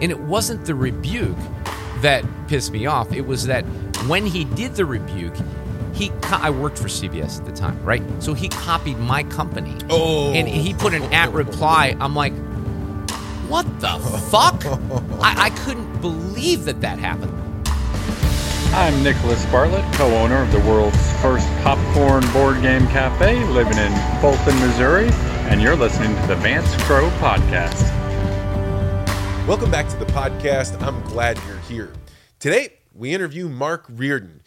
And it wasn't the rebuke that pissed me off. It was that when he did the rebuke, he co- I worked for CBS at the time, right? So he copied my company. Oh. And he put an at reply. I'm like, what the fuck? I, I couldn't believe that that happened. I'm Nicholas Bartlett, co owner of the world's first popcorn board game cafe, living in Bolton, Missouri, and you're listening to the Vance Crowe Podcast. Welcome back to the podcast. I'm glad you're here. Today, we interview Mark Reardon.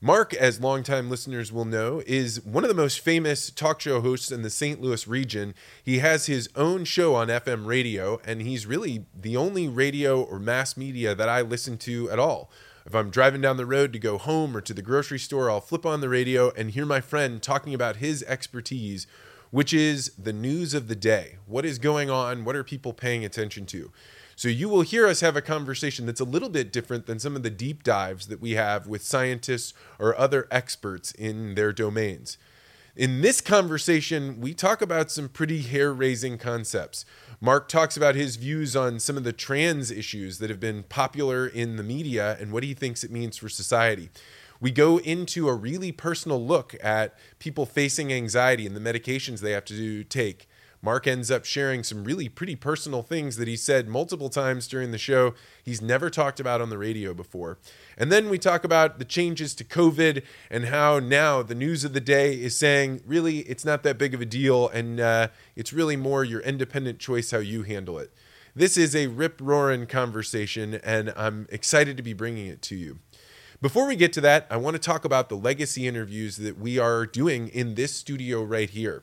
Mark, as longtime listeners will know, is one of the most famous talk show hosts in the St. Louis region. He has his own show on FM radio, and he's really the only radio or mass media that I listen to at all. If I'm driving down the road to go home or to the grocery store, I'll flip on the radio and hear my friend talking about his expertise, which is the news of the day. What is going on? What are people paying attention to? So you will hear us have a conversation that's a little bit different than some of the deep dives that we have with scientists or other experts in their domains. In this conversation, we talk about some pretty hair raising concepts. Mark talks about his views on some of the trans issues that have been popular in the media and what he thinks it means for society. We go into a really personal look at people facing anxiety and the medications they have to take. Mark ends up sharing some really pretty personal things that he said multiple times during the show he's never talked about on the radio before. And then we talk about the changes to COVID and how now the news of the day is saying, really, it's not that big of a deal, and uh, it's really more your independent choice how you handle it. This is a rip roaring conversation, and I'm excited to be bringing it to you. Before we get to that, I want to talk about the legacy interviews that we are doing in this studio right here.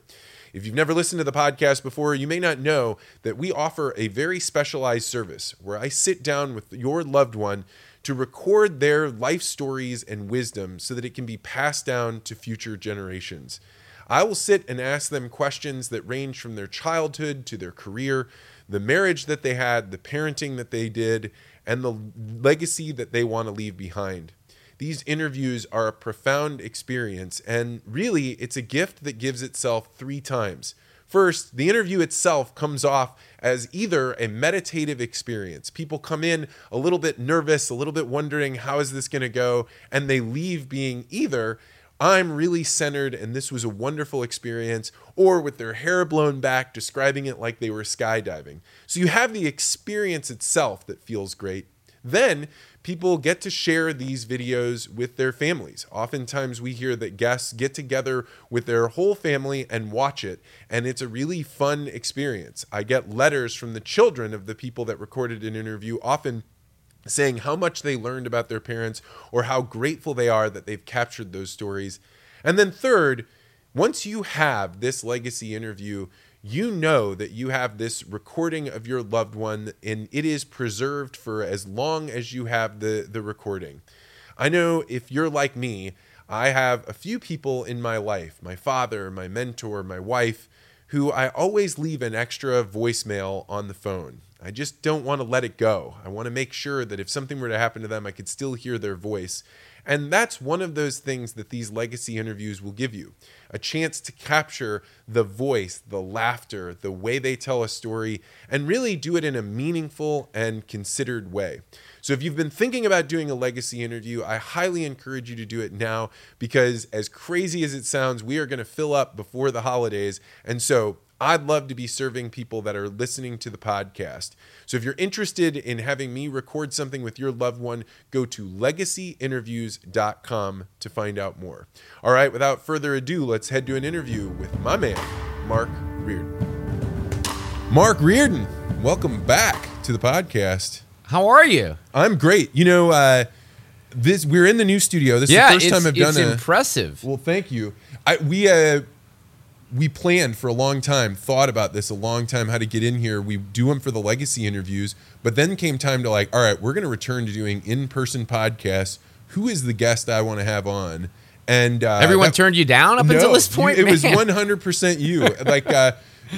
If you've never listened to the podcast before, you may not know that we offer a very specialized service where I sit down with your loved one to record their life stories and wisdom so that it can be passed down to future generations. I will sit and ask them questions that range from their childhood to their career, the marriage that they had, the parenting that they did, and the legacy that they want to leave behind. These interviews are a profound experience, and really, it's a gift that gives itself three times. First, the interview itself comes off as either a meditative experience. People come in a little bit nervous, a little bit wondering, how is this going to go? And they leave being either, I'm really centered and this was a wonderful experience, or with their hair blown back, describing it like they were skydiving. So you have the experience itself that feels great. Then people get to share these videos with their families. Oftentimes, we hear that guests get together with their whole family and watch it, and it's a really fun experience. I get letters from the children of the people that recorded an interview, often saying how much they learned about their parents or how grateful they are that they've captured those stories. And then, third, once you have this legacy interview, you know that you have this recording of your loved one and it is preserved for as long as you have the, the recording. I know if you're like me, I have a few people in my life my father, my mentor, my wife who I always leave an extra voicemail on the phone. I just don't want to let it go. I want to make sure that if something were to happen to them, I could still hear their voice. And that's one of those things that these legacy interviews will give you a chance to capture the voice, the laughter, the way they tell a story, and really do it in a meaningful and considered way. So, if you've been thinking about doing a legacy interview, I highly encourage you to do it now because, as crazy as it sounds, we are going to fill up before the holidays. And so, I'd love to be serving people that are listening to the podcast. So if you're interested in having me record something with your loved one, go to legacyinterviews.com to find out more. All right, without further ado, let's head to an interview with my man, Mark Reardon. Mark Reardon, welcome back to the podcast. How are you? I'm great. You know, uh, this we're in the new studio. This yeah, is the first time I've done it. it's a impressive. well, thank you. I we uh we planned for a long time, thought about this a long time how to get in here. We do them for the legacy interviews, but then came time to like, all right, we're going to return to doing in-person podcasts. Who is the guest I want to have on? And uh, Everyone that- turned you down up no, until this you- point. it was one hundred percent you. Like uh,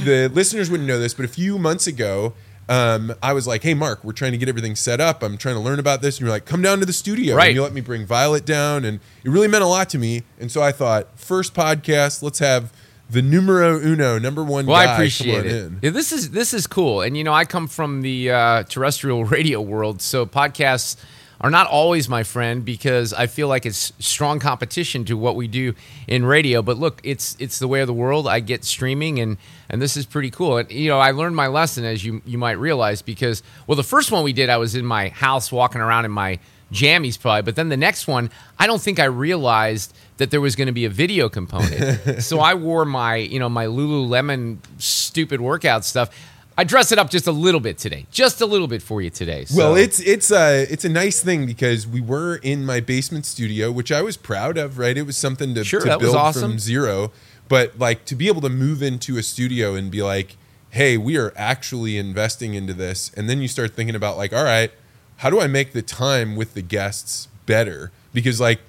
the listeners wouldn't know this, but a few months ago, um, I was like, "Hey, Mark, we're trying to get everything set up. I'm trying to learn about this." And you're like, "Come down to the studio." Right. And you let me bring Violet down, and it really meant a lot to me. And so I thought, first podcast, let's have the numero uno, number one Well, guy. I appreciate it. in. Yeah, this is this is cool, and you know, I come from the uh, terrestrial radio world, so podcasts are not always my friend because I feel like it's strong competition to what we do in radio. But look, it's it's the way of the world. I get streaming, and and this is pretty cool. And you know, I learned my lesson, as you you might realize, because well, the first one we did, I was in my house walking around in my jammies probably but then the next one i don't think i realized that there was going to be a video component so i wore my you know my lululemon stupid workout stuff i dressed it up just a little bit today just a little bit for you today so. Well, it's it's a it's a nice thing because we were in my basement studio, which I was proud of. Right, it was something to, Sure, to build awesome. from zero. But like to be able to move into a studio and be like, "Hey, we are actually investing into this," and then you start thinking about like, "All right, how do I make the time with the guests better?" Because like,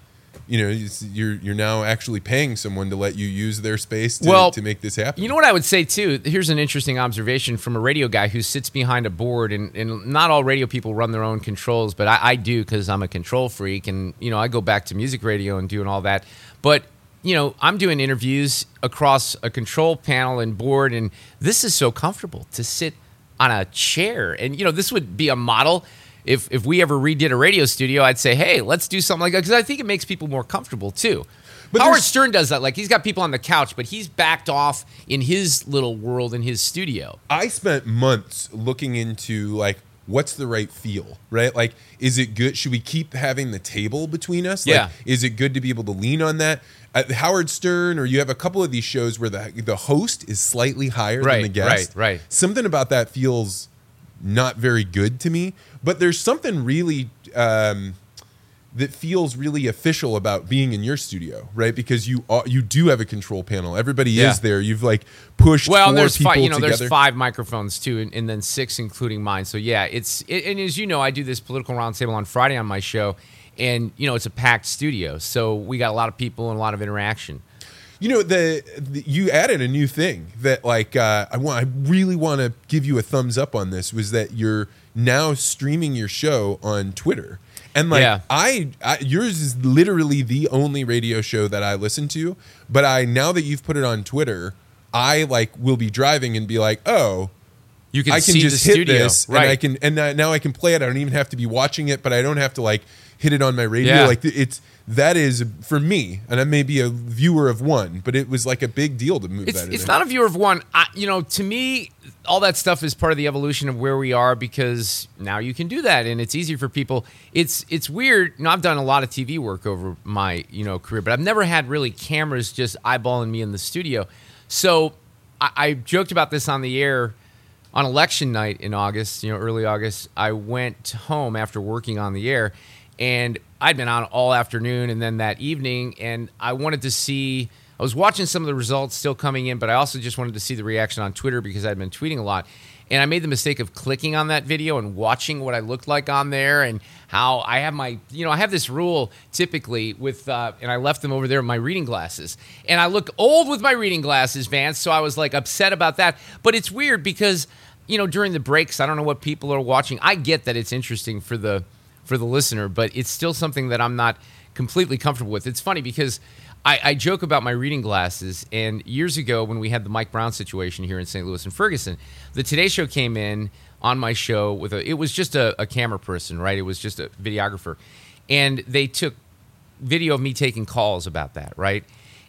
you know, you're you're now actually paying someone to let you use their space to, Well, to make this happen. You know what I would say too? Here's an interesting observation from a radio guy who sits behind a board, and, and not all radio people run their own controls, but I, I do because I'm a control freak, and you know I go back to music radio and doing all that. But you know I'm doing interviews across a control panel and board, and this is so comfortable to sit on a chair, and you know this would be a model. If, if we ever redid a radio studio, I'd say, hey, let's do something like that because I think it makes people more comfortable too. But Howard Stern does that. Like he's got people on the couch, but he's backed off in his little world in his studio. I spent months looking into like what's the right feel, right? Like, is it good? Should we keep having the table between us? Like, Yeah. Is it good to be able to lean on that? At Howard Stern, or you have a couple of these shows where the the host is slightly higher Right, than the guest. right, right. Something about that feels not very good to me. But there's something really. Um, that feels really official about being in your studio, right? Because you are, you do have a control panel. Everybody Yeah. is there. You've like pushed Well, four there's people five. You know, together. there's five microphones too, and, and then six including mine. So yeah, it's it, and as you know, I do this political roundtable on Friday on my show, and you know it's a packed studio, so we got a lot of people and a lot of interaction. You know the, the you added a new thing that like uh, I want I really want to give you a thumbs up on this was that you're now streaming your show on Twitter and like Yeah. I, I yours is literally the only radio show that I listen to but I now that you've put it on Twitter I like will be driving and be like oh You can, I can see just the hit studio, this right? and I can and now I can play it. I don't even have to be watching it, but I don't have to like hit it on my radio. Yeah. Like it's that is for me, and I may be a viewer of one, but it was like a big deal to move it's, that. it's there. not a viewer of one. I, you know, to me, all that stuff is part of the evolution of where we are because now you can do that and it's easy for people. It's it's weird. You know, I've done a lot of TV work over my you know career, but I've never had really cameras just eyeballing me in the studio. So I, I joked about this on the air on election night in August, you know, early August. I went home after working on the air, and I'd been on all afternoon, and then that evening, and I wanted to see. I was watching some of the results still coming in, but I also just wanted to see the reaction on Twitter because I'd been tweeting a lot. And I made the mistake of clicking on that video and watching what I looked like on there and how I have my, you know, I have this rule typically with, uh, and I left them over there with my reading glasses. And I look old with my reading glasses, Vance. So I was like upset about that. But it's weird because, you know, during the breaks, I don't know what people are watching. I get that it's interesting for the, for the listener, but it's still something that I'm not completely comfortable with. It's funny because I, I joke about my reading glasses, and years ago when we had the Mike Brown situation here in St. Louis and Ferguson, the Today Show came in on my show with a. It was just a, a camera person, right? It was just a videographer, and they took video of me taking calls about that, right?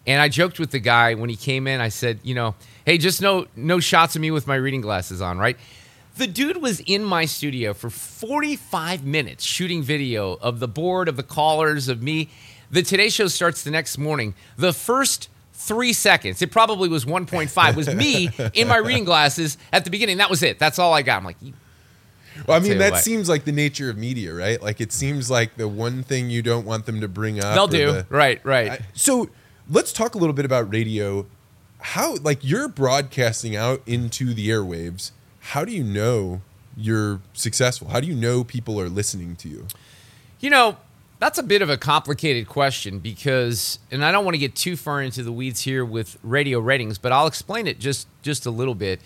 And I joked with the guy when he came in. I said, you know, hey, just no no shots of me with my reading glasses on, right? The dude was in my studio for 45 minutes shooting video of the board, of the callers, of me. The Today Show starts the next morning. The first three seconds, it probably was 1.5, was me in my reading glasses at the beginning. That was it. That's all I got. I'm like, you- Well, I mean, that what. seems like the nature of media, right? Like it seems like the one thing you don't want them to bring up. they'll do. the- right, right. I- so let's talk a little bit about radio. How, like, you're broadcasting out into the airwaves. How do you know you're successful? How do you know people are listening to you? You know, that's a bit of a complicated question because, and I don't want to get too far into the weeds here with radio ratings, but I'll explain it just just a little bit.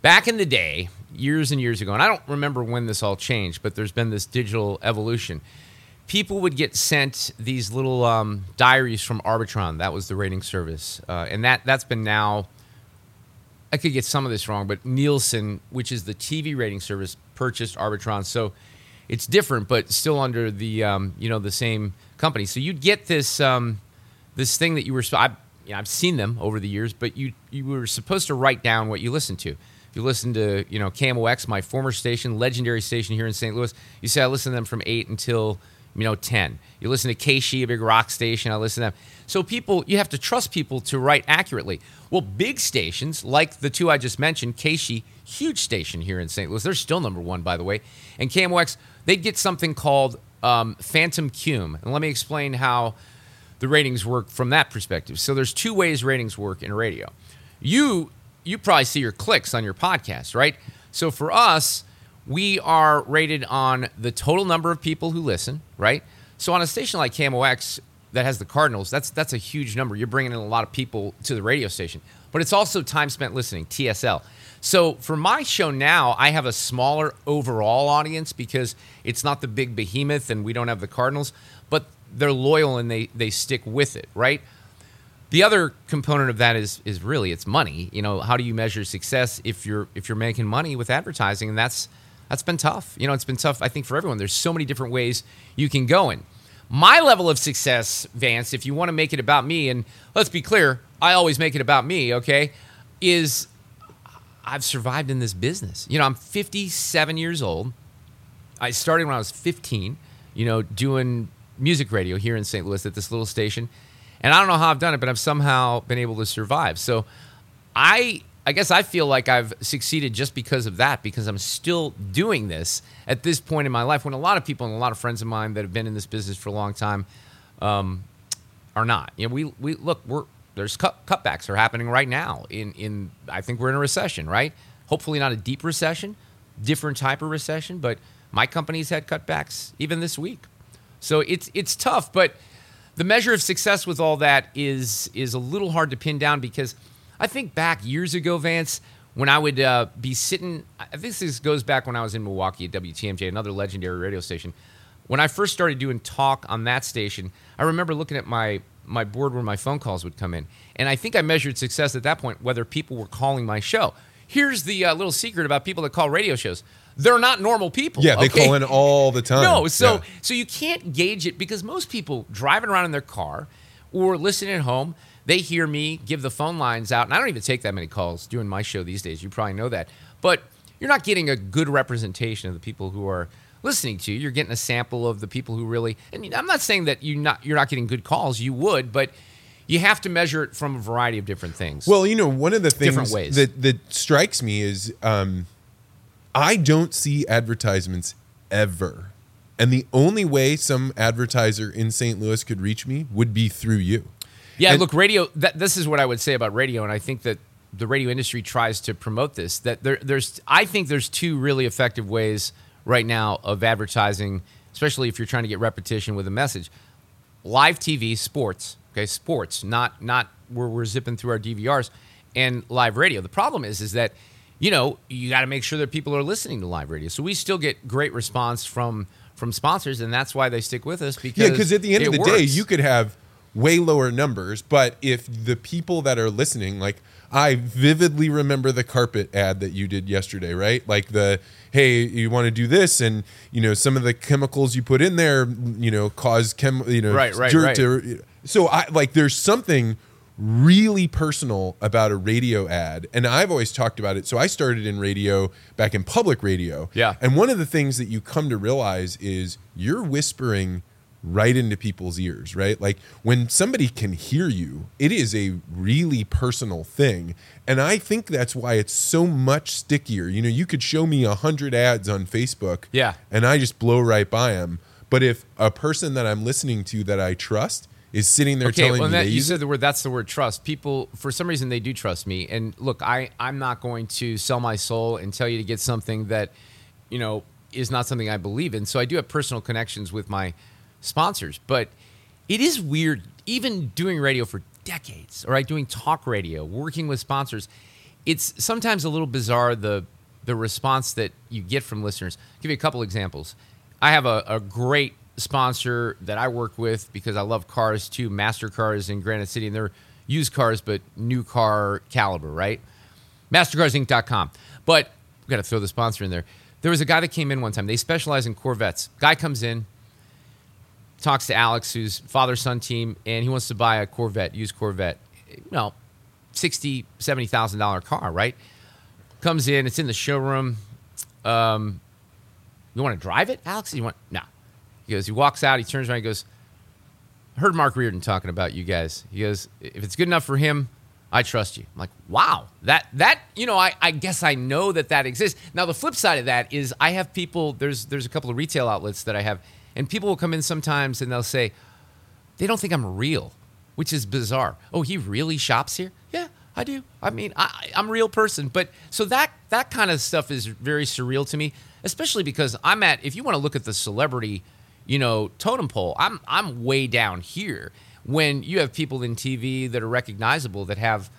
Back in the day, years and years ago, and I don't remember when this all changed, but there's been this digital evolution. people would get sent these little um, diaries from Arbitron. That was the rating service, uh, and that that's been now. I could get some of this wrong, but Nielsen, which is the TV rating service, purchased Arbitron, so it's different, but still under the um, you know the same company. So you'd get this um, this thing that you were. I, you know, I've seen them over the years, but you you were supposed to write down what you listened to. If you listen to you know KMOX, my former station, legendary station here in St. Louis, you say I listen to them from eight until you know 10 you listen to KSHE, a big rock station i listen to them so people you have to trust people to write accurately well big stations like the two i just mentioned KSHE, huge station here in st louis. They're still number one by the way. And KMOX, they'd get something called um, phantom cume and let me explain how the ratings work from that perspective. So there's two ways ratings work in radio. You you probably see your clicks on your podcast right? So for us we are rated on the total number of people who listen, right? So on a station like KMOX that has the Cardinals, that's that's a huge number. You're bringing in a lot of people to the radio station, but it's also time spent listening, TSL. So for my show now, I have a smaller overall audience because it's not the big behemoth and we don't have the Cardinals, but they're loyal and they they stick with it, right? The other component of that is is really it's money. You know, how do you measure success if you're if you're making money with advertising? And that's that's been tough. You know, it's been tough, I think, for everyone. There's so many different ways you can go in. My level of success, Vance, if you want to make it about me, and let's be clear, I always make it about me, okay, is I've survived in this business. You know, I'm 57 years old. I started when I was 15, you know, doing music radio here in St. Louis at this little station. And I don't know how I've done it, but I've somehow been able to survive. So I I guess I feel like I've succeeded just because of that, because I'm still doing this at this point in my life when a lot of people and a lot of friends of mine that have been in this business for a long time um, are not. You know, we, we look, we're, there's cut, cutbacks are happening right now. In, in I think we're in a recession, right? Hopefully not a deep recession, different type of recession, but my company's had cutbacks even this week. So it's it's tough, but the measure of success with all that is is a little hard to pin down because – I think back years ago, Vance, when I would uh, be sitting. I think this goes back when I was in Milwaukee at WTMJ, another legendary radio station. When I first started doing talk on that station, I remember looking at my my board where my phone calls would come in, and I think I measured success at that point whether people were calling my show. Here's the uh, little secret about people that call radio shows they're not normal people. Yeah, they okay? call in all the time. No, so yeah. so you can't gauge it because most people driving around in their car or listening at home, they hear me give the phone lines out, and I don't even take that many calls doing my show these days. You probably know that. But you're not getting a good representation of the people who are listening to you. You're getting a sample of the people who really. And I'm not saying that you not you're not getting good calls. You would, but you have to measure it from a variety of different things. Well, you know, one of the things ways. that that strikes me is um, I don't see advertisements ever. And the only way some advertiser in St. Louis could reach me would be through you. Yeah, And- look, radio. That, this is what I would say about radio, and I think that the radio industry tries to promote this. That there, there's, I think there's two really effective ways right now of advertising, especially if you're trying to get repetition with a message. Live TV, sports. Okay, sports, not not where we're zipping through our DVRs, and live radio. The problem is, is that you know you got to make sure that people are listening to live radio. So we still get great response from from sponsors, and that's why they stick with us because Yeah, because at the end of the day, you could have way lower numbers, but if the people that are listening, like I vividly remember the carpet ad that you did yesterday, right? Like the hey, you want to do this, and you know some of the chemicals you put in there, you know, cause chem, you know, Right, right, dirt right. to- so I like there's something really personal about a radio ad and i've always talked about it so i started in radio back in public radio Yeah. and one of the things that you come to realize is you're whispering right into people's ears, right? Like when somebody can hear you, it is a really personal thing. And I think that's why it's so much stickier. You know, you could show me a hundred ads on Facebook, Yeah. and I just blow right by them. But if a person that I'm listening to that I trust is sitting there Okay, telling well, me that, you said the word. That's the word trust. People, for some reason, they do trust me. And look, I I'm not going to sell my soul and tell you to get something that, you know, is not something I believe in. So I do have personal connections with my sponsors, but it is weird. Even doing radio for decades, all right, doing talk radio, working with sponsors, it's sometimes a little bizarre the the response that you get from listeners. I'll give you a couple examples. I have a, a great sponsor that I work with because I love cars too. Mastercars in Granite City, and they're used cars, but new car caliber, right? Mastercarsinc.com. But we got to throw the sponsor in there. There was a guy that came in one time. They specialize in Corvettes. Guy comes in, talks to Alex, who's father son team, and he wants to buy a Corvette, used Corvette. You know, sixty, seventy thousand dollar car, right? Comes in, it's in the showroom. Um, you want to drive it, Alex? You want no? He goes. He walks out. He turns around. He goes. Heard Mark Reardon talking about you guys. He goes, if it's good enough for him, I trust you. I'm like, wow, that that you know, I, I guess I know that that exists. Now the flip side of that is I have people. There's there's a couple of retail outlets that I have, and people will come in sometimes and they'll say, they don't think I'm real, which is bizarre. Oh, he really shops here? Yeah, I do. I mean, I, I'm a real person. But so that that kind of stuff is very surreal to me, especially because I'm at. If you want to look at the celebrity, you know, totem pole, I'm I'm way down here. When you have people in TV that are recognizable that have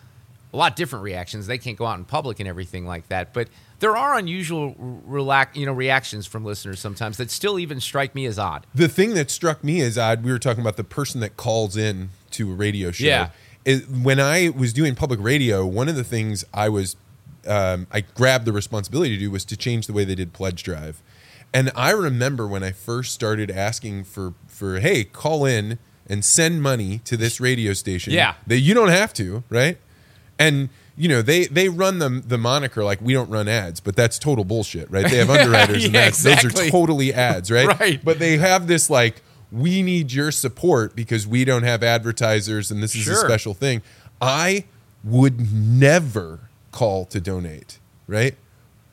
a lot different reactions, they can't go out in public and everything like that. But there are unusual, relax, you know, reactions from listeners sometimes that still even strike me as odd. The thing that struck me as odd, we were talking about the person that calls in to a radio show. Yeah. Is when I was doing public radio, one of the things I was um, I grabbed the responsibility to do was to change the way they did pledge drive. And I remember when I first started asking for for hey, call in and send money to this radio station. Yeah. That you don't have to, right? And you know they they run the the moniker like we don't run ads, but that's total bullshit, right? They have underwriters and Yeah, that's, those are totally ads, right? Right. But they have this like we need your support because we don't have advertisers and this is a special thing. I would never call to donate, right?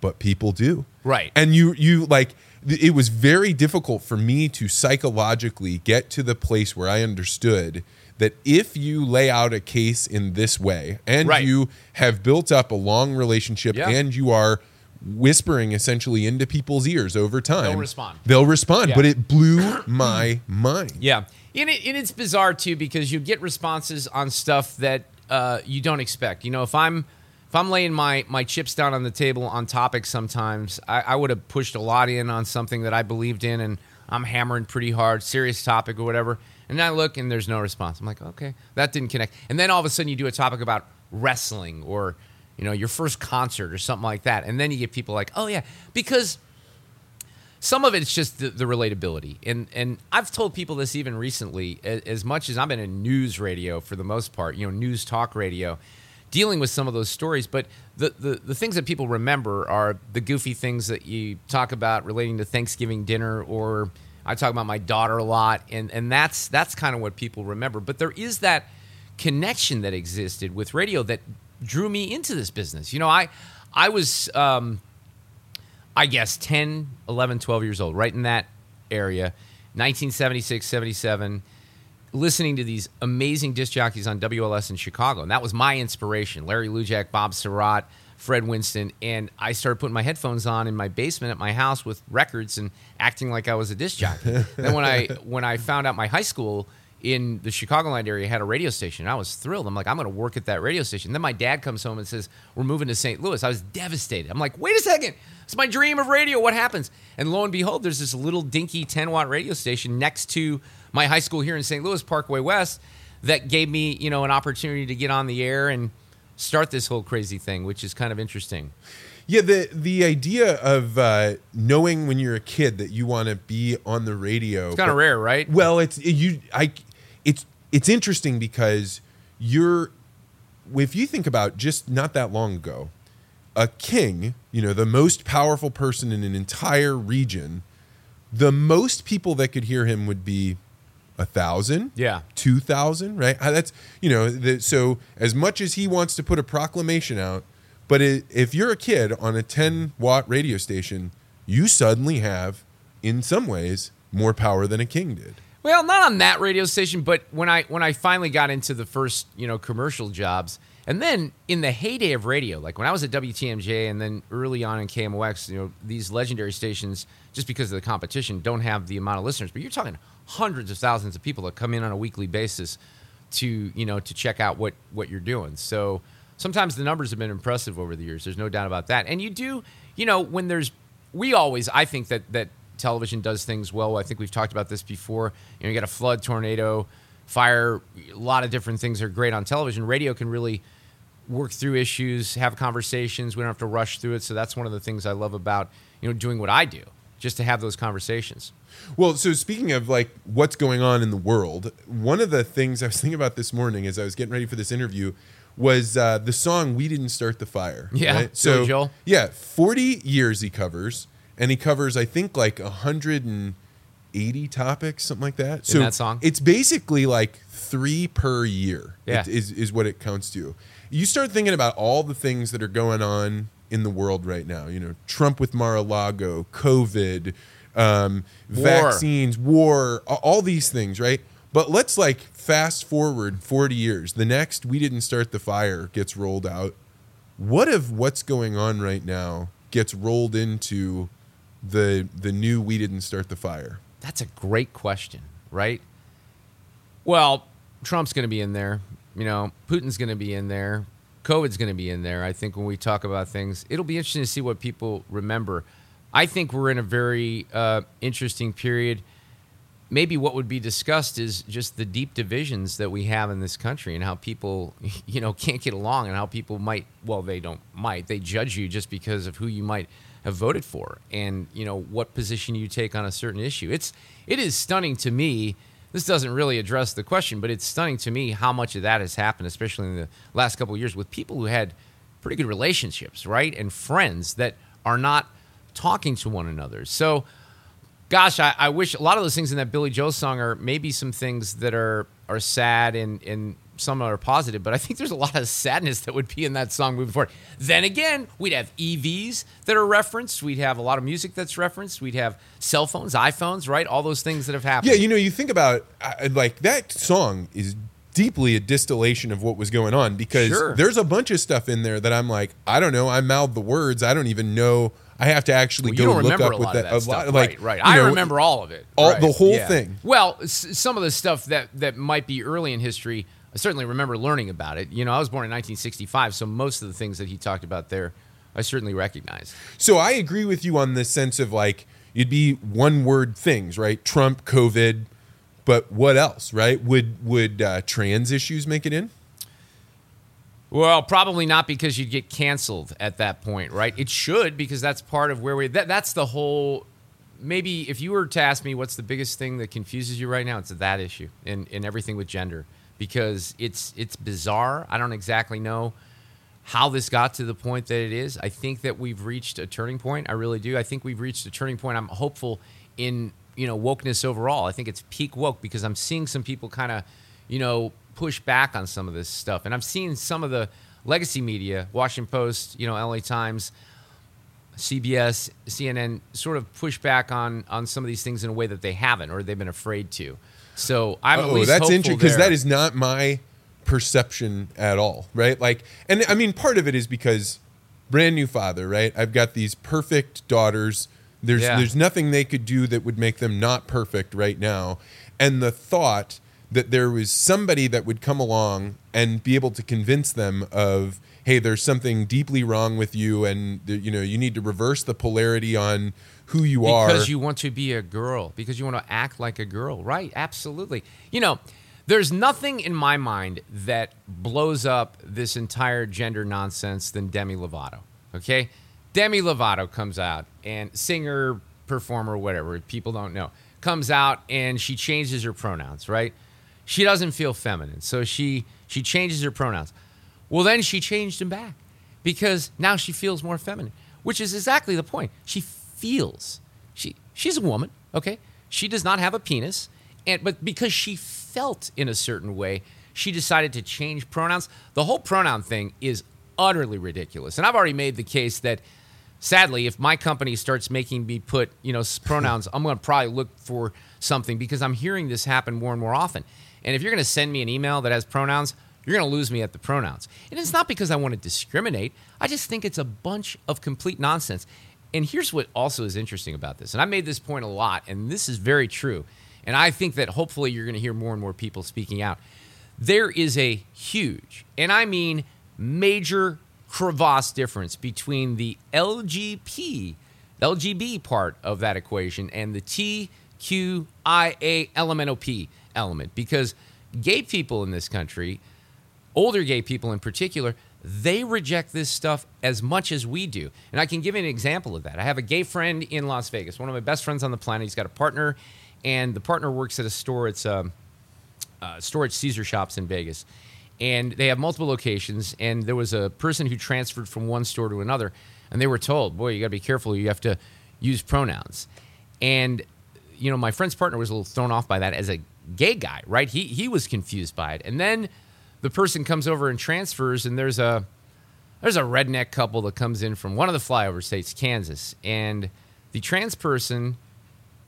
But people do. Right. And you you like it was very difficult for me to psychologically get to the place where I understood that if you lay out a case in this way and Right. you have built up a long relationship Yeah. and you are whispering essentially into people's ears over time they'll respond. they'll respond Yeah. but it blew my mind Yeah, and, it, and it's bizarre too because you get responses on stuff that uh, you don't expect. You know, if I'm if I'm laying my my chips down on the table on topics, sometimes I, I would have pushed a lot in on something that I believed in, and I'm hammering pretty hard, serious topic or whatever. And I look and there's no response. I'm like, okay, that didn't connect. And then all of a sudden you do a topic about wrestling or you know your first concert or something like that, and then you get people like, oh yeah, because some of it's just the, the relatability and and i've told people this even recently as, as much as i'm in news radio for the most part you know news talk radio dealing with some of those stories but the, the the things that people remember are the goofy things that you talk about relating to thanksgiving dinner or i talk about my daughter a lot and and that's that's kind of what people remember. But there is that connection that existed with radio that drew me into this business. You know i i was um I guess 10, 11, 12 years old, right in that area, 1976, 77, listening to these amazing disc jockeys on WLS in Chicago. And that was my inspiration. Larry Lujack, Bob Sirott, Fred Winston. And I started putting my headphones on in my basement at my house with records and acting like I was a disc jockey. then when I when I found out my high school in the Chicagoland area had a radio station. I was thrilled. I'm like, I'm going to work at that radio station. Then my dad comes home and says, We're moving to St. Louis. I was devastated. I'm like, Wait a second. It's my dream of radio. What happens? And lo and behold, there's this little dinky 10 watt radio station next to my high school here in St. Louis, Parkway West, that gave me, you know, an opportunity to get on the air and start this whole crazy thing, which is kind of interesting. Yeah, the the idea of uh, knowing when you're a kid that you want to be on the radio. It's kind of rare, right? Well, it's you. I. It's it's interesting because you're. If you think about just not that long ago, a king, you know, the most powerful person in an entire region, the most people that could hear him would be a thousand Yeah. 2000 right Uh, that's you know the, so as much as he wants to put a proclamation out but it, if you're a kid on a 10 watt radio station you suddenly have in some ways more power than a king did Well, not on that radio station, but when I when I finally got into the first you know commercial jobs, and then in the heyday of radio, like when I was at WTMJ, and then early on in KMOX, you know these legendary stations, just because of the competition, don't have the amount of listeners. But you're talking hundreds of thousands of people that come in on a weekly basis to you know to check out what what you're doing. So sometimes the numbers have been impressive over the years. There's no doubt about that. And you do, you know, when there's we always I think that that television does things well. I think we've talked about this before. You know, you got a flood, tornado, fire, a lot of different things are great on television. Radio can really work through issues, have conversations. We don't have to rush through it. So that's one of the things I love about you know doing what I do, just to have those conversations. Well, so speaking of like what's going on in the world, one of the things I was thinking about this morning as I was getting ready for this interview was uh, the song "We Didn't Start the Fire." Yeah, right? So Joel. yeah, forty years he covers, and he covers I think like hundred and eighty topics, something like that. so that song? it's basically like three per year. Yeah. it- is is what it counts to. You start thinking about all the things that are going on in the world right now. You know, Trump with Mar-a-Lago, COVID, um, War. vaccines, war, all these things, right? But let's like fast forward 40 years. The next We Didn't Start the Fire gets rolled out. What if what's going on right now gets rolled into the the new We Didn't Start the Fire? That's a great question, right? Well, Trump's going to be in there. You know, Putin's going to be in there. COVID's going to be in there. I think when we talk about things, it'll be interesting to see what people remember. I think we're in a very uh, interesting period. Maybe what would be discussed is just the deep divisions that we have in this country and how people, you know, can't get along and how people might, well, they don't might, they judge you just because of who you might have voted for and, you know, what position you take on a certain issue. It's, it is stunning to me. This doesn't really address the question, but it's stunning to me how much of that has happened, especially in the last couple of years with people who had pretty good relationships, right? And friends that are not talking to one another. So, gosh, I, I wish a lot of those things in that Billy Joel song are maybe some things that are are sad and and some are positive, but I think there's a lot of sadness that would be in that song moving forward. Then again, we'd have EVs that are referenced. We'd have a lot of music that's referenced. We'd have cell phones, iPhones, right? All those things that have happened. Yeah, you know, you think about uh, like that song is deeply a distillation of what was going on because Sure. there's a bunch of stuff in there that I'm like, I don't know, I mouthed the words, I don't even know. I have to actually Well, go you look up a with lot that. of that stuff, like, right? Right. you I know, remember all of it. all- right, the whole yeah. thing. Well, s- some of the stuff that that might be early in history, I certainly remember learning about it. You know, I was born in 1965, so most of the things that he talked about there, I certainly recognize. So I agree with you on the sense of like you'd be one word things, right? Trump, COVID, but what else, right? Would would uh, trans issues make it in? Well, probably not because you'd get canceled at that point, right? It should because that's part of where we. That, that's the whole. Maybe if you were to ask me what's the biggest thing that confuses you right now, it's that issue and and everything with gender because it's it's bizarre. I don't exactly know how this got to the point that it is. I think that we've reached a turning point. I really do. I think we've reached a turning point. I'm hopeful in you know wokeness overall. I think it's peak woke because I'm seeing some people kind of you know push back on some of this stuff, and I've seen some of the legacy media, Washington Post, you know, LA Times. CBS, CNN sort of push back on on some of these things in a way that they haven't or they've been afraid to. So I'm at oh, least that's interesting because that is not my perception at all, right? Like, and I mean, part of it is because brand new father, right? I've got these perfect daughters. There's Yeah. there's nothing they could do that would make them not perfect right now, and the thought that there was somebody that would come along and be able to convince them of hey there's something deeply wrong with you and you know you need to reverse the polarity on who you are. because you want to be a girl. Because you want to act like a girl. Right. Absolutely. You know there's nothing in my mind that blows up this entire gender nonsense than demi lovato. Okay? Demi lovato comes out and singer performer whatever people don't know comes out and she changes her pronouns right she doesn't feel feminine so she she changes her pronouns. Well then she changed them back because now she feels more feminine which is exactly the point. She feels she she's a woman okay? She does not have a penis and but because she felt in a certain way she decided to change pronouns. The whole pronoun thing is utterly ridiculous and i've already made the case that sadly if my company starts making me put you know pronouns i'm going to probably look for something because i'm hearing this happen more and more often and if you're going to send me an email that has pronouns you're going to lose me at the pronouns. And it's not because i want to discriminate. I just think it's a bunch of complete nonsense. And here's what also is interesting about this. And i made this point a lot and this is very true. And i think that hopefully you're going to hear more and more people speaking out. There is a huge, and I mean major crevasse difference between the LGP LGB part of that equation and the T Q I A L M N O P element because gay people in this country, older gay people in particular, they reject this stuff as much as we do. And I can give you an example of that. I have a gay friend in Las Vegas, one of my best friends on the planet. He's got a partner, and the partner works at a store. It's um, uh, a, a store at Caesar Shops in Vegas. And they have multiple locations. And there was a person who transferred from one store to another, and they were told, boy, you got to be careful. You have to use pronouns. And, you know, my friend's partner was a little thrown off by that as a gay guy, right? He, he was confused by it. And then the person comes over and transfers, and there's a there's a redneck couple that comes in from one of the flyover states, Kansas, and the trans person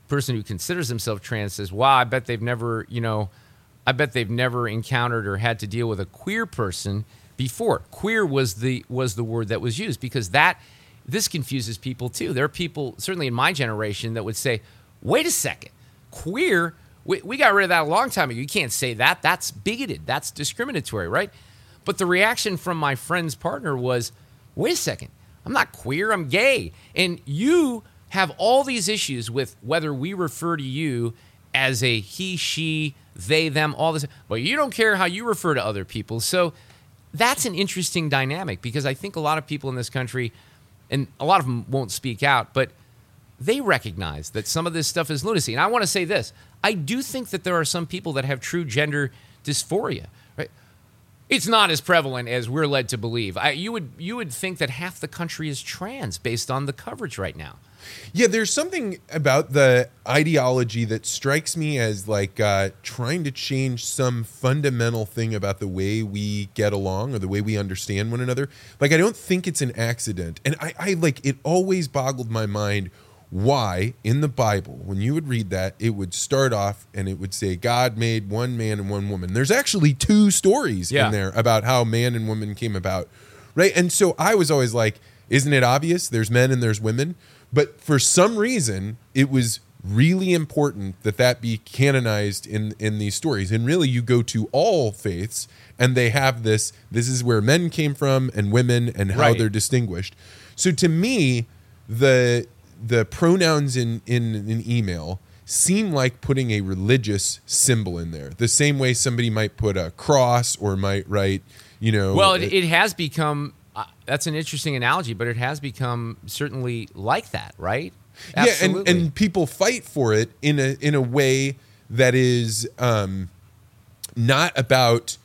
person who considers himself trans says, "Wow, I bet they've never, you know, I bet they've never encountered or had to deal with a queer person before." Queer was the was the word that was used because that this confuses people too. There are people certainly in my generation that would say, "Wait a second, queer we, we got rid of that a long time ago. You can't say that. That's bigoted. That's discriminatory, right? But the reaction from my friend's partner was, wait a second, I'm not queer, I'm gay. And you have all these issues with whether we refer to you as a he, she, they, them, all this, but you don't care how you refer to other people. So that's an interesting dynamic because I think a lot of people in this country, and a lot of them won't speak out, but they recognize that some of this stuff is lunacy. And I want to say this I do think that there are some people that have true gender dysphoria. Right? It's not as prevalent as we're led to believe. I, you would you would think that half the country is trans based on the coverage right now. Yeah, there's something about the ideology that strikes me as like uh, trying to change some fundamental thing about the way we get along or the way we understand one another. Like, I don't think it's an accident, and I, I like it. Always boggled my mind why in the Bible, when you would read that, it would start off and it would say God made one man and one woman. There's actually two stories Yeah. in there about how man and woman came about, right? And so I was always like, isn't it obvious? There's men and there's women. But for some reason, it was really important that that be canonized in in these stories. And really, you go to all faiths, and they have this. This is where men came from and women, and how Right. they're distinguished. So to me, the the pronouns in in an email seem like putting a religious symbol in there. The same way somebody might put a cross or might write, you know. Well, it, it has become. Uh, that's an interesting analogy, but it has become certainly like that, right? yeah, and, and people fight for it in a in a way that is um, not about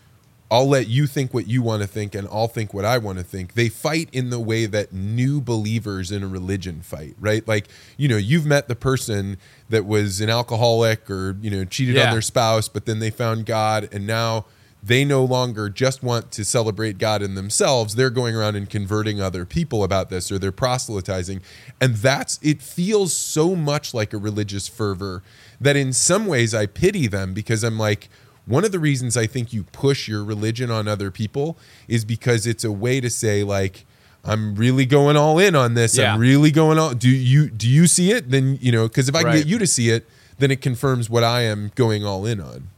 I'll let you think what you want to think and I'll think what I want to think. They fight in the way that new believers in a religion fight, right? Like, you know, you've met the person that was an alcoholic or, you know, cheated Yeah. on their spouse, but then they found God and now they no longer just want to celebrate God in themselves. They're going around and converting other people about this or they're proselytizing. And that's, it feels so much like a religious fervor that in some ways I pity them because I'm like, one of the reasons I think you push your religion on other people is because it's a way to say, like, I'm really going all in on this. Yeah. I'm really going all. Do you do you see it? Then you know, because if I can get you to see it, then it confirms what I am going all in on.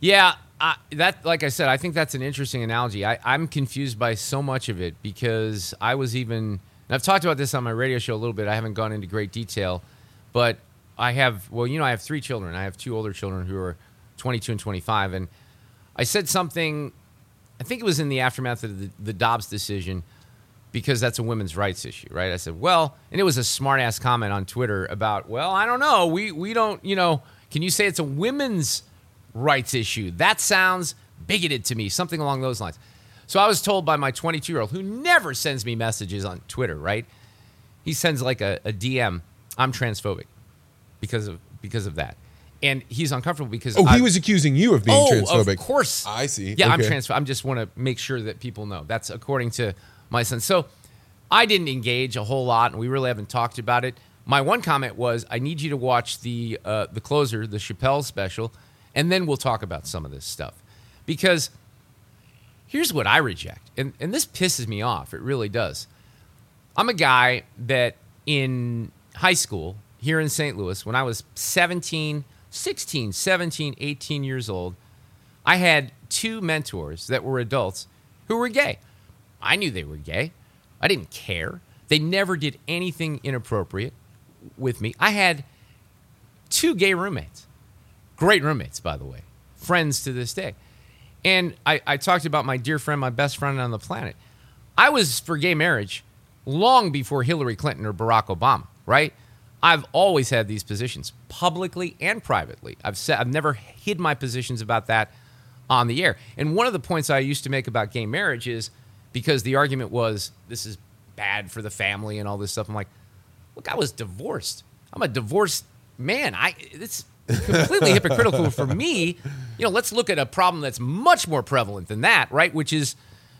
Yeah, I, that like I said, I think that's an interesting analogy. I, I'm confused by so much of it because I was even. And I've talked about this on my radio show a little bit. I haven't gone into great detail, but I have. Well, you know, I have three children. I have two older children who are 22 and 25, and I said something. I think it was in the aftermath of the, the Dobbs decision because that's a women's rights issue, right? I said, well, and it was a smart ass comment on Twitter about, well, I don't know. We we don't, you know, can you say it's a women's rights issue? That sounds bigoted to me, something along those lines. So I was told by my 22 year old who never sends me messages on Twitter, right? He sends like a, a DM, I'm transphobic because of because of that. And he's uncomfortable because Oh, he was accusing you of being oh, transphobic. Of course. I see. Yeah, I'm Okay. trans. I'm just want to make sure that people know. That's according to my son. So I didn't engage a whole lot, and we really haven't talked about it. My one comment was, I need you to watch the uh, the closer, the Chappelle special, and then we'll talk about some of this stuff. Because here's what I reject, and and this pisses me off. It really does. I'm a guy that in high school here in St. Louis, when I was 17, 16, 17, 18 years old, I had two mentors that were adults who were gay. I knew they were gay. I didn't care. They never did anything inappropriate. with me. I had two gay roommates, great roommates, by the way, friends to this day. And I, I talked about my dear friend, my best friend on the planet. I was for gay marriage long before Hillary Clinton or Barack Obama, right? I've always had these positions publicly and privately. I've said I've never hid my positions about that on the air. And one of the points I used to make about gay marriage is because the argument was this is bad for the family and all this stuff. I'm like, look, I was divorced. I'm a divorced man. I it's completely hypocritical for me. You know, let's look at a problem that's much more prevalent than that, right? Which is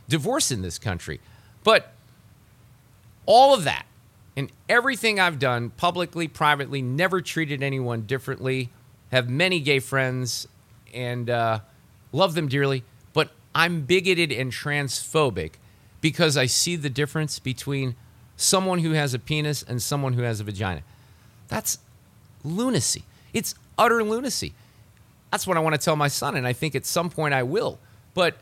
divorce in this country. But all of that and everything I've done publicly, privately, never treated anyone differently, have many gay friends, and uh, love them dearly. But I'm bigoted and transphobic because I see the difference between someone who has a penis and someone who has a vagina. That's lunacy. It's utter lunacy. That's what I want to tell my son, and I think at some point I will. But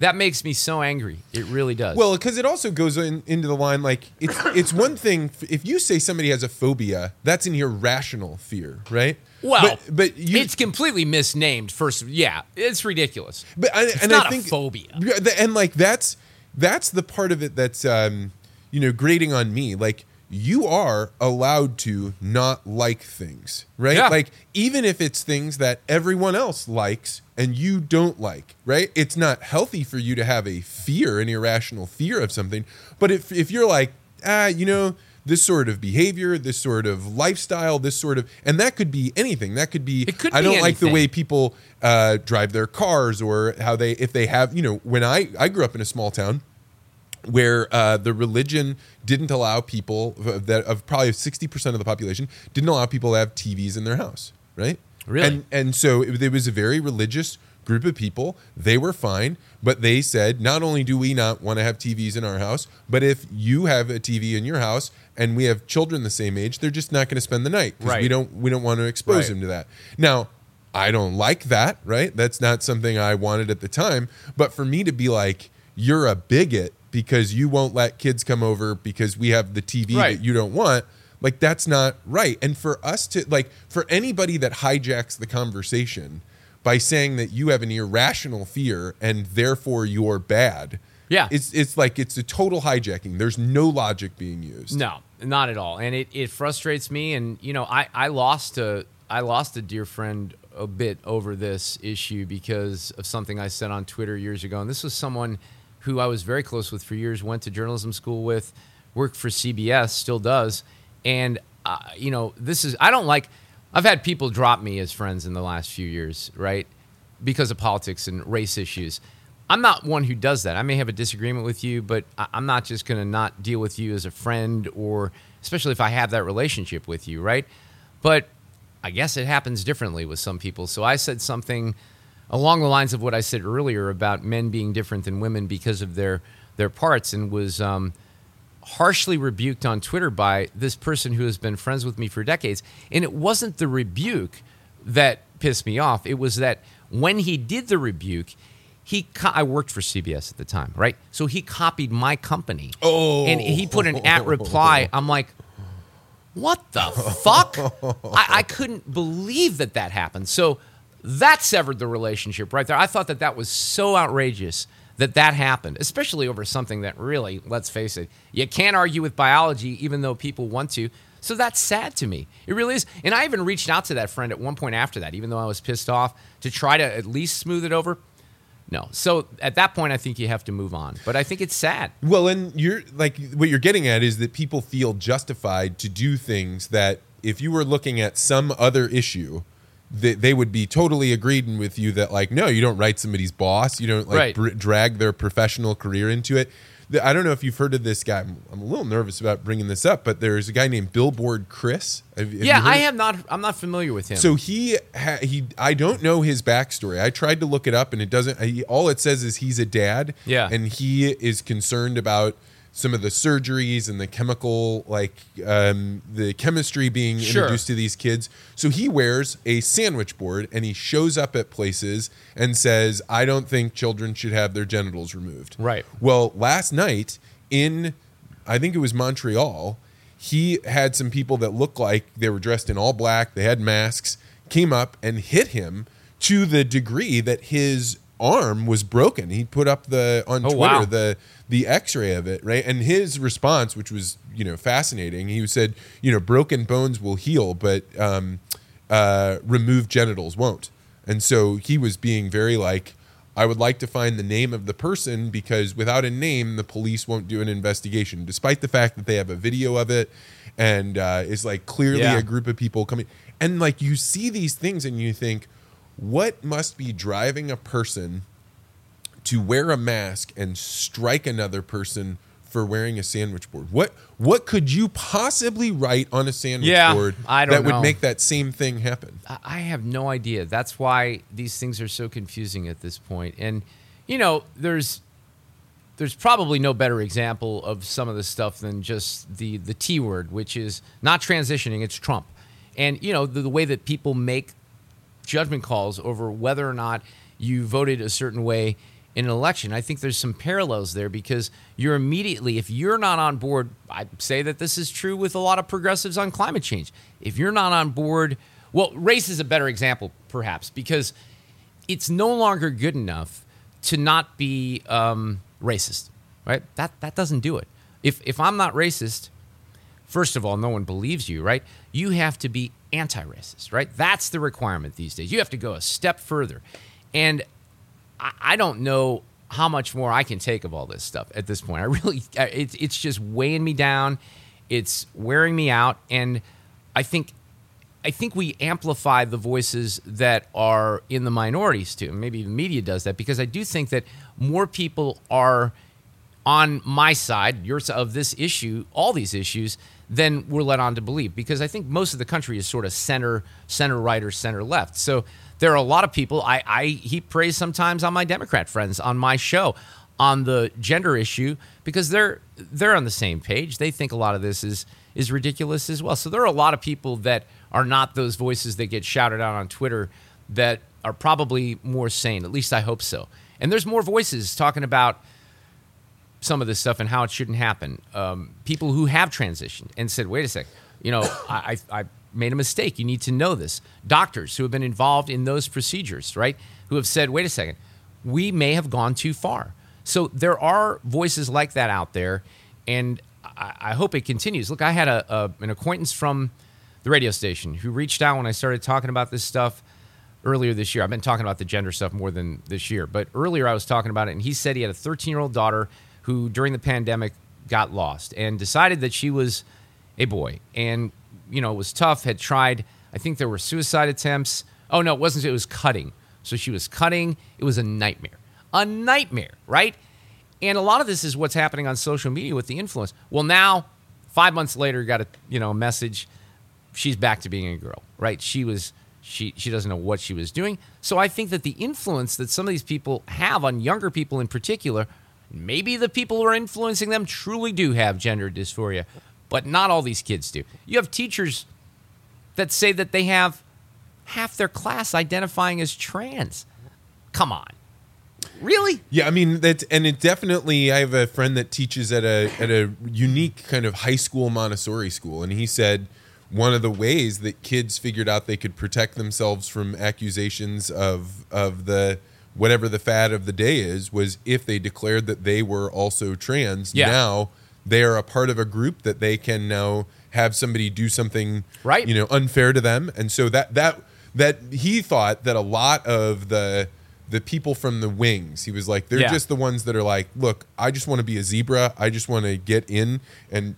that makes me so angry. It really does. Well, because it also goes in, into the line like it's it's one thing if you say somebody has a phobia, that's an irrational fear, right? well, but, but you, it's completely misnamed. First, yeah, it's ridiculous. But I, It's and not I a think phobia. And like that's that's the part of it that's um, you know grating on me. Like you are allowed to not like things, right? Yeah. Like even if it's things that everyone else likes and you don't like, right? It's not healthy for you to have a fear, an irrational fear of something. But if if you're like, ah, you know, this sort of behavior, this sort of lifestyle, this sort of, and that could be anything. That could be, It could I don't like the way people uh, drive their cars or how they, if they have, you know, when I I grew up in a small town where uh, the religion didn't allow people that of probably sixty percent of the population didn't allow people to have TVs in their house, right? Really? And and so it, it was a very religious group of people. They were fine, but they said not only do we not want to have TVs in our house, but if you have a TV in your house and we have children the same age, they're just not going to spend the night because we don't we don't want to expose Right. them to that. Now. I don't like that, right? That's not something I wanted at the time. But for me to be like, you're a bigot because you won't let kids come over because we have the TV Right. that you don't want, like that's not right. And for us to like for anybody that hijacks the conversation by saying that you have an irrational fear and therefore you're bad. Yeah. It's it's like it's a total hijacking. There's no logic being used. No, not at all. And it, it frustrates me. And you know, I, I lost a I lost a dear friend a bit over this issue because of something I said on Twitter years ago. And this was someone who I was very close with for years, went to journalism school with, worked for CBS, still does. And uh, you know, this is I don't like. I've had people drop me as friends in the last few years, right? Because of politics and race issues. I'm not one who does that. I may have a disagreement with you, but I- I'm not just going to not deal with you as a friend or especially if I have that relationship with you, right? But I guess it happens differently with some people. So I said something along the lines of what I said earlier about men being different than women because of their their parts and was um, harshly rebuked on Twitter by this person who has been friends with me for decades. And it wasn't the rebuke that pissed me off. It was that when he did the rebuke, he co- I worked for CBS at the time, right? So he copied my company. Oh. And he put an at reply. I'm like, what the fuck? I, I couldn't believe that that happened. So that severed the relationship right there. I thought that that was so outrageous that that happened, especially over something that really, let's face it, you can't argue with biology even though people want to. So that's sad to me. It really is. And I even reached out to that friend at one point after that, even though I was pissed off, to try to at least smooth it over. No. So at that point, I think you have to move on. But I think it's sad. Well, and you're like what you're getting at is that people feel justified to do things that if you were looking at some other issue, that they would be totally agreed with you that like no, you don't write somebody's boss, you don't like Right. br- drag their professional career into it. The- I don't know if you've heard of this guy. I'm, I'm a little nervous about bringing this up, but there's a guy named Billboard Chris. Have- have yeah, I have not. I'm not familiar with him. So he ha- he I don't know his backstory. I tried to look it up and it doesn't. He, all it says is he's a dad. Yeah. and he is concerned about some of the surgeries and the chemical like um, the chemistry being Sure. introduced to these kids. So he wears a sandwich board and he shows up at places and says, "I don't think children should have their genitals removed." Right. Well, last night in I think it was Montreal, he had some people that looked like they were dressed in all black, they had masks, came up and hit him to the degree that his arm was broken. He put up the on Oh, Twitter wow. the the x-ray of it, right? And his response, which was, you know, fascinating, he said, you know, broken bones will heal, but um, uh, removed genitals won't. And so he was being very like, I would like to find the name of the person because without a name, the police won't do an investigation, despite the fact that they have a video of it and uh, is like clearly Yeah. a group of people coming. And like you see these things and you think, what must be driving a person to wear a mask and strike another person for wearing a sandwich board? What what could you possibly write on a sandwich Yeah, board that would make that same thing happen? I- I have no idea. That's why these things are so confusing at this point. And you know, there's there's probably no better example of some of this stuff than just the the T word, which is not transitioning, it's Trump. And you know, the, the way that people make judgment calls over whether or not you voted a certain way in an election. I think there's some parallels there because you're immediately, if you're not on board, I say that this is true with a lot of progressives on climate change. If you're not on board, well, race is a better example, perhaps, because it's no longer good enough to not be um, racist, right? That that doesn't do it. If if I'm not racist, first of all, no one believes you, right? You have to be anti-racist, right? That's the requirement these days. You have to go a step further, and I, I don't know how much more I can take of all this stuff at this point. I really, it's it's just weighing me down. It's wearing me out, and I think I think we amplify the voices that are in the minorities too. Maybe the media does that because I do think that more people are on my side, yours of this issue, all these issues, than we're led on to believe. Because I think most of the country is sort of center, center right or center left. So there are a lot of people. I, I heap praise sometimes on my Democrat friends on my show on the gender issue because they're they're on the same page. They think a lot of this is is ridiculous as well. So there are a lot of people that are not those voices that get shouted out on Twitter that are probably more sane. At least I hope so. And there's more voices talking about some of this stuff and how it shouldn't happen. Um, people who have transitioned and said, wait a sec, you know, I, I, I made a mistake. You need to know this. Doctors who have been involved in those procedures, right, who have said, wait a second, we may have gone too far. So there are voices like that out there, and I, I hope it continues. Look, I had a, a, an acquaintance from the radio station who reached out when I started talking about this stuff earlier this year. I've been talking about the gender stuff more than this year, but earlier I was talking about it, and he said he had a 13 year old daughter who, during the pandemic, got lost and decided that she was a boy, and you know it was tough. Had tried. I think there were suicide attempts. Oh no, it wasn't. It was cutting. So she was cutting. It was a nightmare. A nightmare, right? And a lot of this is what's happening on social media with the influence. Well, now, five months later, got a you know message. She's back to being a girl, right? She was she she doesn't know what she was doing. So I think that the influence that some of these people have on younger people in particular, maybe the people who are influencing them truly do have gender dysphoria, but not all these kids do. You have teachers that say that they have half their class identifying as trans. Come on. Really? Yeah, I mean that, and it definitely. I have a friend that teaches at a at a unique kind of high school Montessori school, and he said one of the ways that kids figured out they could protect themselves from accusations of of the whatever the fad of the day is was if they declared that they were also trans. Yeah. Now they are a part of a group that they can now have somebody do something Right. you know unfair to them, and so that that that he thought that a lot of the the people from the wings he was like they're Yeah. just the ones that are like look i just want to be a zebra i just want to get in and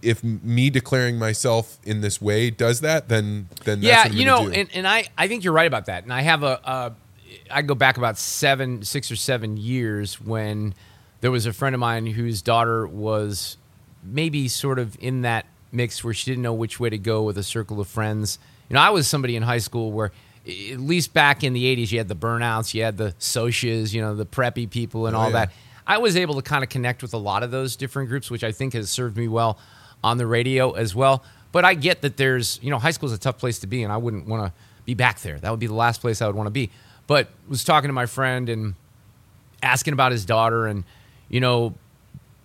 if me declaring myself in this way does that then then that's yeah, you know, and, and I, I think you're right about that. And I have a, uh, I go back about seven, six or seven years when there was a friend of mine whose daughter was maybe sort of in that mix where she didn't know which way to go with a circle of friends. You know, I was somebody in high school where, at least back in the 80s, you had the burnouts, you had the socias, you know, the preppy people and Oh, all yeah. that. I was able to kind of connect with a lot of those different groups, which I think has served me well on the radio as well. But I get that there's, you know, high school is a tough place to be, and I wouldn't want to be back there. That would be the last place I would want to be. But was talking to my friend and asking about his daughter, and you know,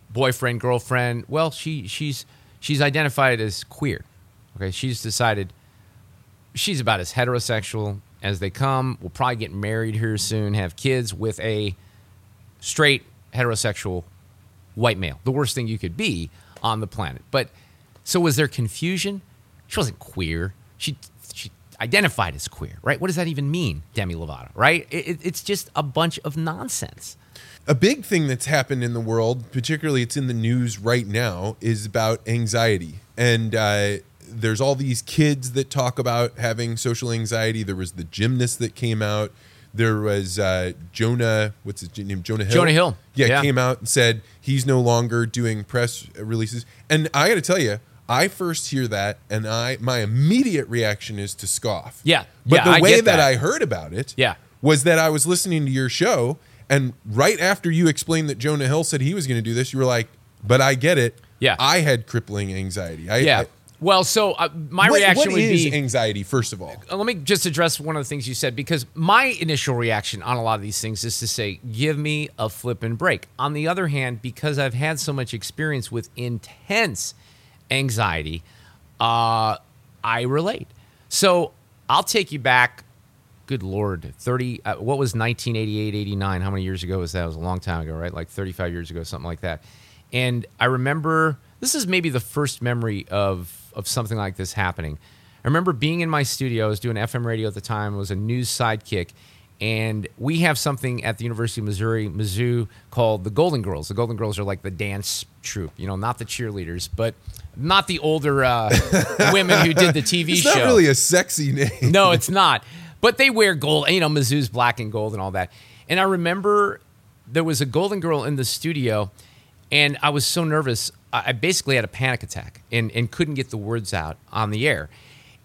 boyfriend, girlfriend. Well, she she's she's identified as queer. Okay, she's decided she's about as heterosexual as they come. Will probably get married here soon, have kids with a straight heterosexual white male. The worst thing you could be on the planet. But so was there confusion? She wasn't queer. She she identified as queer, right? What does that even mean, Demi Lovato? Right? It, it- it's just a bunch of nonsense. A big thing that's happened in the world, particularly it's in the news right now, is about anxiety. And uh, there's all these kids that talk about having social anxiety. There was the gymnast that came out. There was uh, Jonah, what's his name? Jonah Hill. Jonah Hill. Yeah, Yeah. came out and said he's no longer doing press releases. And I got to tell you, I first hear that, and I my immediate reaction is to scoff. Yeah. but Yeah, the I way that. that. I heard about it, Yeah. was that I was listening to your show, and right after you explained that Jonah Hill said he was going to do this, you were like, "But I get it. Yeah. I had crippling anxiety. I, Yeah. I- Well, so uh, my what, reaction what would is be anxiety? First of all, Uh, let me just address one of the things you said because my initial reaction on a lot of these things is to say, give me a flip and break. On the other hand, because I've had so much experience with intense anxiety, uh, I relate. So I'll take you back. Good Lord, 30, uh, what was 1988, 89? How many years ago was that? It was a long time ago, right? Like 35 years ago, something like that. And I remember this is maybe the first memory of, of something like this happening. I remember being in my studio. I was doing FM radio at the time. It was a news sidekick. And we have something at the University of Missouri, Mizzou, called the Golden Girls. The Golden Girls are like the dance troupe, you know, not the cheerleaders, but not the older uh, women who did the TV it's show. not really a sexy name. No, it's not. But they wear gold. You know, Mizzou's black and gold and all that. And I remember there was a golden girl in the studio, and I was so nervous. I I basically had a panic attack and, and couldn't get the words out on the air.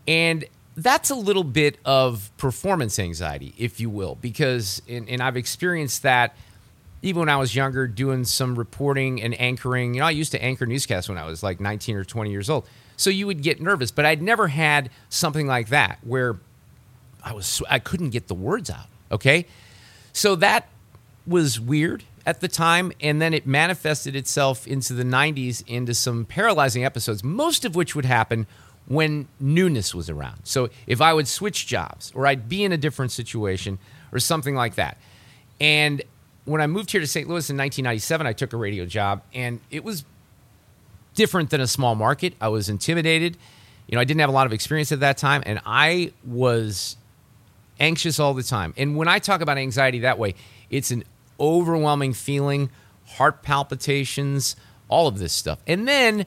And that's a little bit of performance anxiety, if you will, because, and, and I've experienced that even when I was younger, doing some reporting and anchoring. You know, I used to anchor newscasts when I was like 19 or 20 years old. So you would get nervous, but I'd never had something like that where I was I couldn't get the words out. Okay, so that was weird at the time, and then it manifested itself into the '90s into some paralyzing episodes, most of which would happen when newness was around. So if I would switch jobs, or I'd be in a different situation, or something like that, and when I moved here to St. Louis in 1997, I took a radio job, and it was different than a small market. I was intimidated. You know, I didn't have a lot of experience at that time, and I was anxious all the time. And when I talk about anxiety that way, it's an overwhelming feeling, heart palpitations, all of this stuff. And then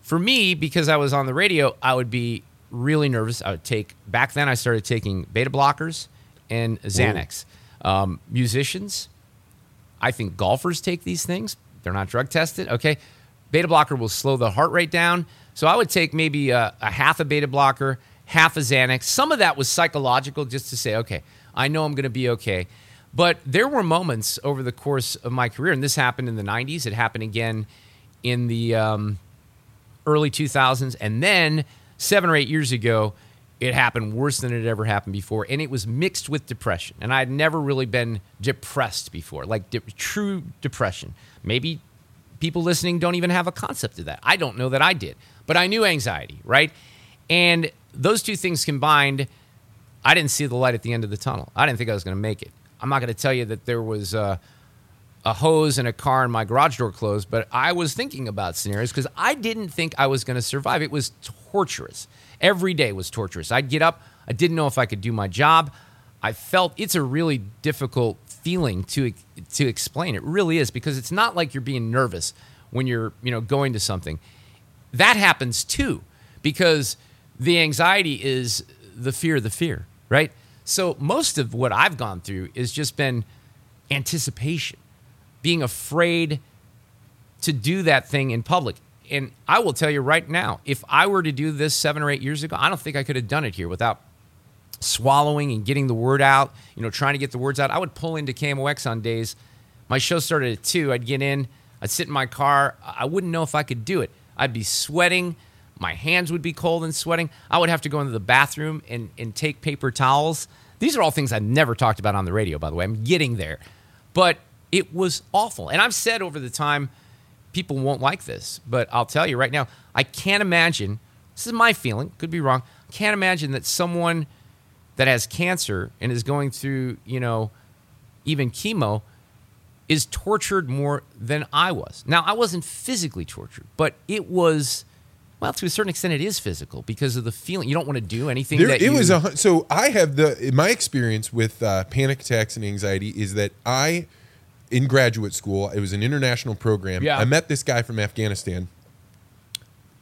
for me, because I was on the radio, I would be really nervous. I would take, back then, I started taking beta blockers and Xanax. Um, musicians, I think golfers take these things. They're not drug tested. Okay. Beta blocker will slow the heart rate down. So I would take maybe a, a half a beta blocker, half a Xanax. Some of that was psychological just to say, okay, I know I'm going to be okay. But there were moments over the course of my career, and this happened in the 90s. It happened again in the um, early 2000s. And then seven or eight years ago, it happened worse than it ever happened before. And it was mixed with depression. And I had never really been depressed before, like de- true depression. Maybe people listening don't even have a concept of that. I don't know that I did, but I knew anxiety, right? And those two things combined, I didn't see the light at the end of the tunnel. I didn't think I was going to make it. I'm not going to tell you that there was uh, a hose and a car and my garage door closed, but I was thinking about scenarios because I didn't think I was going to survive. It was torturous. Every day was torturous. I'd get up, I didn't know if I could do my job. I felt it's a really difficult feeling to to explain. It really is because it's not like you're being nervous when you're, you know, going to something. That happens too because the anxiety is the fear of the fear, right? So most of what I've gone through has just been anticipation, being afraid to do that thing in public. And I will tell you right now, if I were to do this seven or eight years ago, I don't think I could have done it here without swallowing and getting the word out, you know, trying to get the words out. I would pull into KMOX on days. My show started at two. I'd get in, I'd sit in my car. I wouldn't know if I could do it. I'd be sweating. My hands would be cold and sweating. I would have to go into the bathroom and, and take paper towels. These are all things I've never talked about on the radio, by the way. I'm getting there. But it was awful. And I've said over the time, people won't like this, but I'll tell you right now, I can't imagine. This is my feeling. Could be wrong. Can't imagine that someone that has cancer and is going through, you know, even chemo is tortured more than I was. Now, I wasn't physically tortured, but it was, well, to a certain extent, it is physical because of the feeling. You don't want to do anything There, that it you, was a so I have the my experience with uh, panic attacks and anxiety is that I in graduate school it was an international program. Yeah. I met this guy from Afghanistan.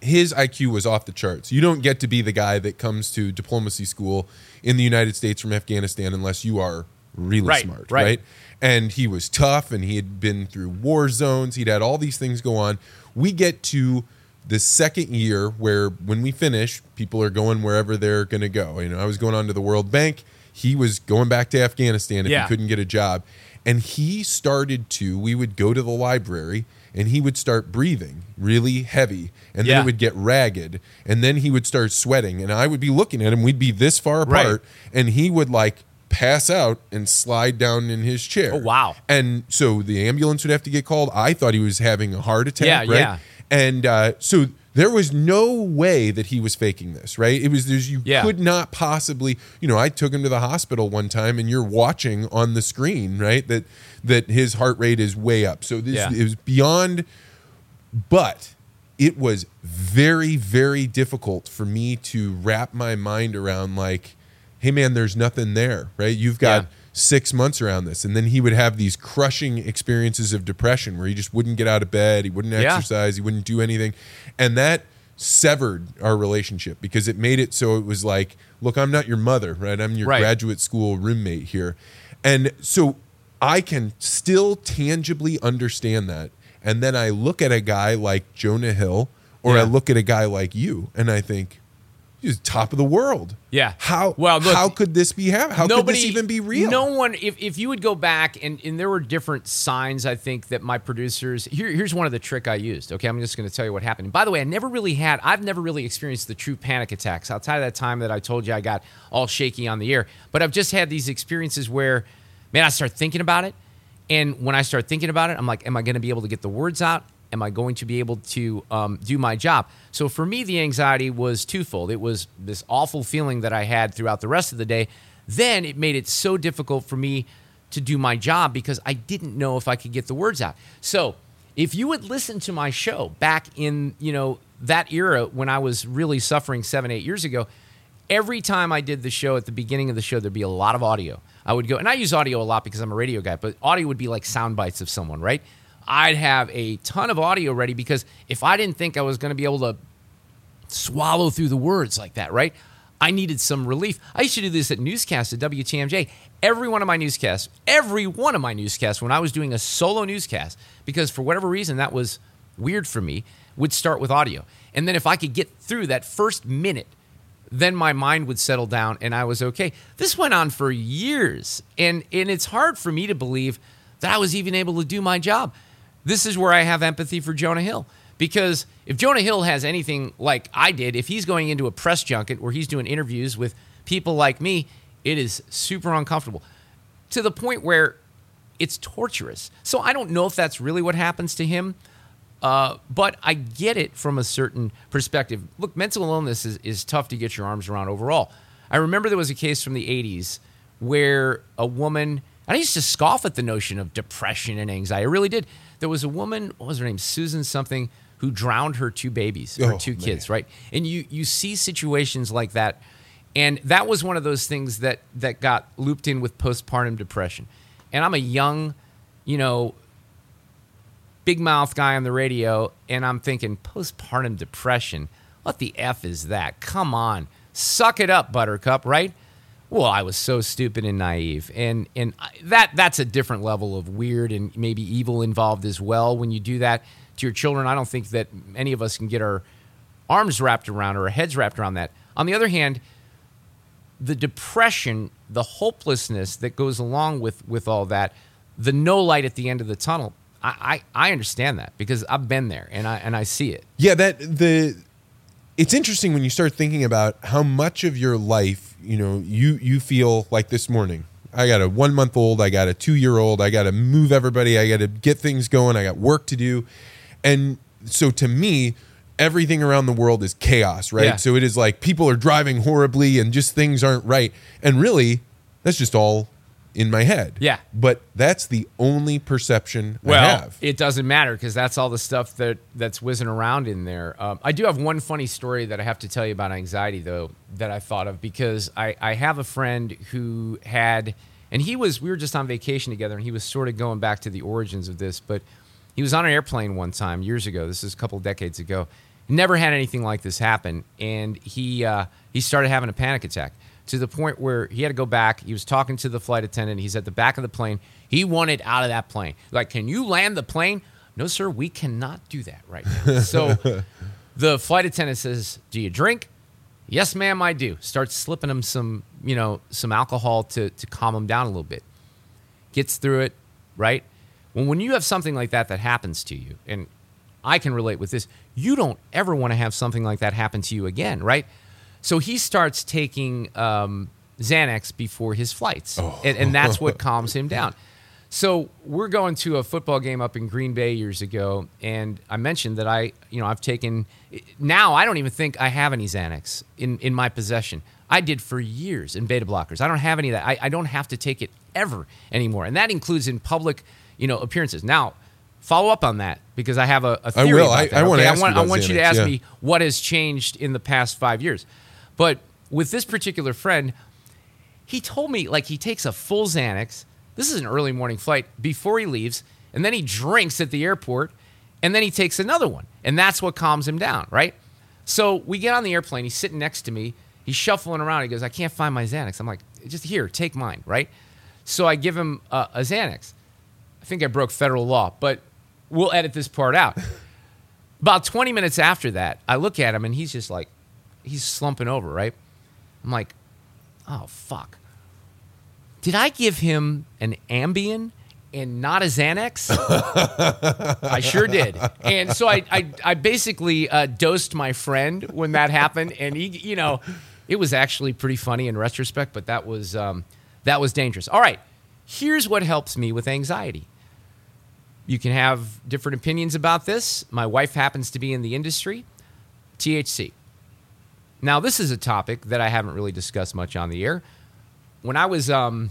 His IQ was off the charts. You don't get to be the guy that comes to diplomacy school in the United States from Afghanistan unless you are really Right, smart, right. right? And he was tough and he had been through war zones. He'd had all these things go on. We get to the second year where when we finish, people are going wherever they're going to go. You know, I was going on to the World Bank. He was going back to Afghanistan if Yeah. he couldn't get a job. And he started to, we would go to the library and he would start breathing really heavy. And then Yeah. it would get ragged. And then he would start sweating. And I would be looking at him. We'd be this far Right. apart. And he would like pass out and slide down in his chair. Oh, wow. And so the ambulance would have to get called. I thought he was having a heart attack. Yeah, right? yeah. And uh, so there was no way that he was faking this, right? It was there's you Yeah. could not possibly, you know, I took him to the hospital one time and you're watching on the screen, right? That that his heart rate is way up. So this Yeah. it was beyond but it was very very difficult for me to wrap my mind around like hey man there's nothing there right you've got Yeah. Six months around this. And then he would have these crushing experiences of depression where he just wouldn't get out of bed. He wouldn't Yeah. exercise. He wouldn't do anything. And that severed our relationship because it made it so it was like look i'm not your mother right? I'm your Right. graduate school roommate here. And so i can still tangibly understand that. And then i look at a guy like jonah hill or i look at a guy like you and i think he's top of the world Yeah. how Well, look, how could this be hap- how could this even be real No one. If, if you would go back and, and there were different signs, I think that my producers. Here, here's one of the trick I used. Okay, I'm just going to tell you what happened. And by the way, I never really had. I've never really experienced the true panic attacks outside of that time that I told you I got all shaky on the air. But I've just had these experiences where, man, I start thinking about it, and when I start thinking about it, I'm like, am I going to be able to get the words out? Am I going to be able to um, do my job? So for me, the anxiety was twofold. It was this awful feeling that I had throughout the rest of the day. Then it made it so difficult for me to do my job because I didn't know if I could get the words out. So if you would listen to my show back in you know that era when I was really suffering seven eight years ago, every time I did the show at the beginning of the show, there'd be a lot of audio. I would go, and I use audio a lot because I'm a radio guy, but audio would be like sound bites of someone, right? I'd have a ton of audio ready because if I didn't think I was going to be able to swallow through the words like that, right? I needed some relief. I used to do this at newscasts at WTMJ. Every one of my newscasts, every one of my newscasts, when I was doing a solo newscast, because for whatever reason that was weird for me, would start with audio. And then if I could get through that first minute, then my mind would settle down and I was okay. This went on for years. And and it's hard for me to believe that I was even able to do my job. This is where I have empathy for Jonah Hill. Because if Jonah Hill has anything like I did, if he's going into a press junket where he's doing interviews with people like me, it is super uncomfortable to the point where it's torturous. So I don't know if that's really what happens to him, uh, but I get it from a certain perspective. Look, mental illness is, is tough to get your arms around overall. I remember there was a case from the 80s where a woman, I used to scoff at the notion of depression and anxiety. I really did. There was a woman, what was her name? Susan something, who drowned her two babies, her Oh, two man. kids, right? And you you see situations like that. And that was one of those things that that got looped in with postpartum depression. And I'm a young, you know, big mouth guy on the radio, and I'm thinking postpartum depression. What the f is that? Come on, suck it up, Buttercup. Right? Well, I was so stupid and naive, and and that that's a different level of weird and maybe evil involved as well. When you do that to your children, I don't think that any of us can get our arms wrapped around or our heads wrapped around that. On the other hand, the depression, the hopelessness that goes along with with all that, the no light at the end of the tunnel. I, I, I understand that because I've been there and I and I see it. Yeah, that the it's interesting when you start thinking about how much of your life, you know, you you feel like this morning. I got a 1 month old, I got a 2 year old, I got to move everybody, I got to get things going, I got work to do. And so to me, everything around the world is chaos, right? Yeah. So it is like people are driving horribly and just things aren't right. And really, that's just all in my head. Yeah. But that's the only perception I Well, have. it doesn't matter because that's all the stuff that that's whizzing around in there. Um, I do have one funny story that I have to tell you about anxiety, though, that I thought of because I, I have a friend who had, and he was, we were just on vacation together, and he was sort of going back to the origins of this, but he was on an airplane one time years ago. This is a couple decades ago. Never had anything like this happen, and he uh, he started having a panic attack to the point where he had to go back. He was talking to the flight attendant. He's at the back of the plane. He wanted out of that plane. Like, can you land the plane? No, sir, we cannot do that right now. So the flight attendant says, Do you drink? Yes, ma'am, I do. Starts slipping him some, you know, some alcohol to, to calm him down a little bit. Gets through it, right? Well, when you have something like that that happens to you, and I can relate with this, you don't ever want to have something like that happen to you again, right? So he starts taking um, Xanax before his flights, and, and that's what calms him down. So we're going to a football game up in Green Bay years ago, and I mentioned that I, you know, I've taken. Now I don't even think I have any Xanax in in my possession. I did for years in beta blockers. I don't have any of that. I, I don't have to take it ever anymore, and that includes in public, you know, appearances. Now, follow up on that because I have a theory. will. about I- that, I wanna okay? ask you want, I want you to ask yeah. me what has changed in the past five years. But with this particular friend, he told me like he takes a full Xanax. This is an early morning flight before he leaves, and then he drinks at the airport, and then he takes another one, and that's what calms him down, right? So we get on the airplane. He's sitting next to me. He's shuffling around. He goes, "I can't find my Xanax." I'm like, "Just here, take mine," right? So I give him a, a Xanax. I think I broke federal law, but we'll edit this part out. About 20 minutes after that, I look at him and he's just like, he's slumping over, right? I'm like, oh, fuck. Did I give him an Ambien and not a Xanax? I sure did. And so I, I, I basically uh, dosed my friend when that happened. And he, you know, it was actually pretty funny in retrospect, but that was, um, that was dangerous. All right. Here's what helps me with anxiety. You can have different opinions about this. My wife happens to be in the industry. THC. Now, this is a topic that I haven't really discussed much on the air. When I was um,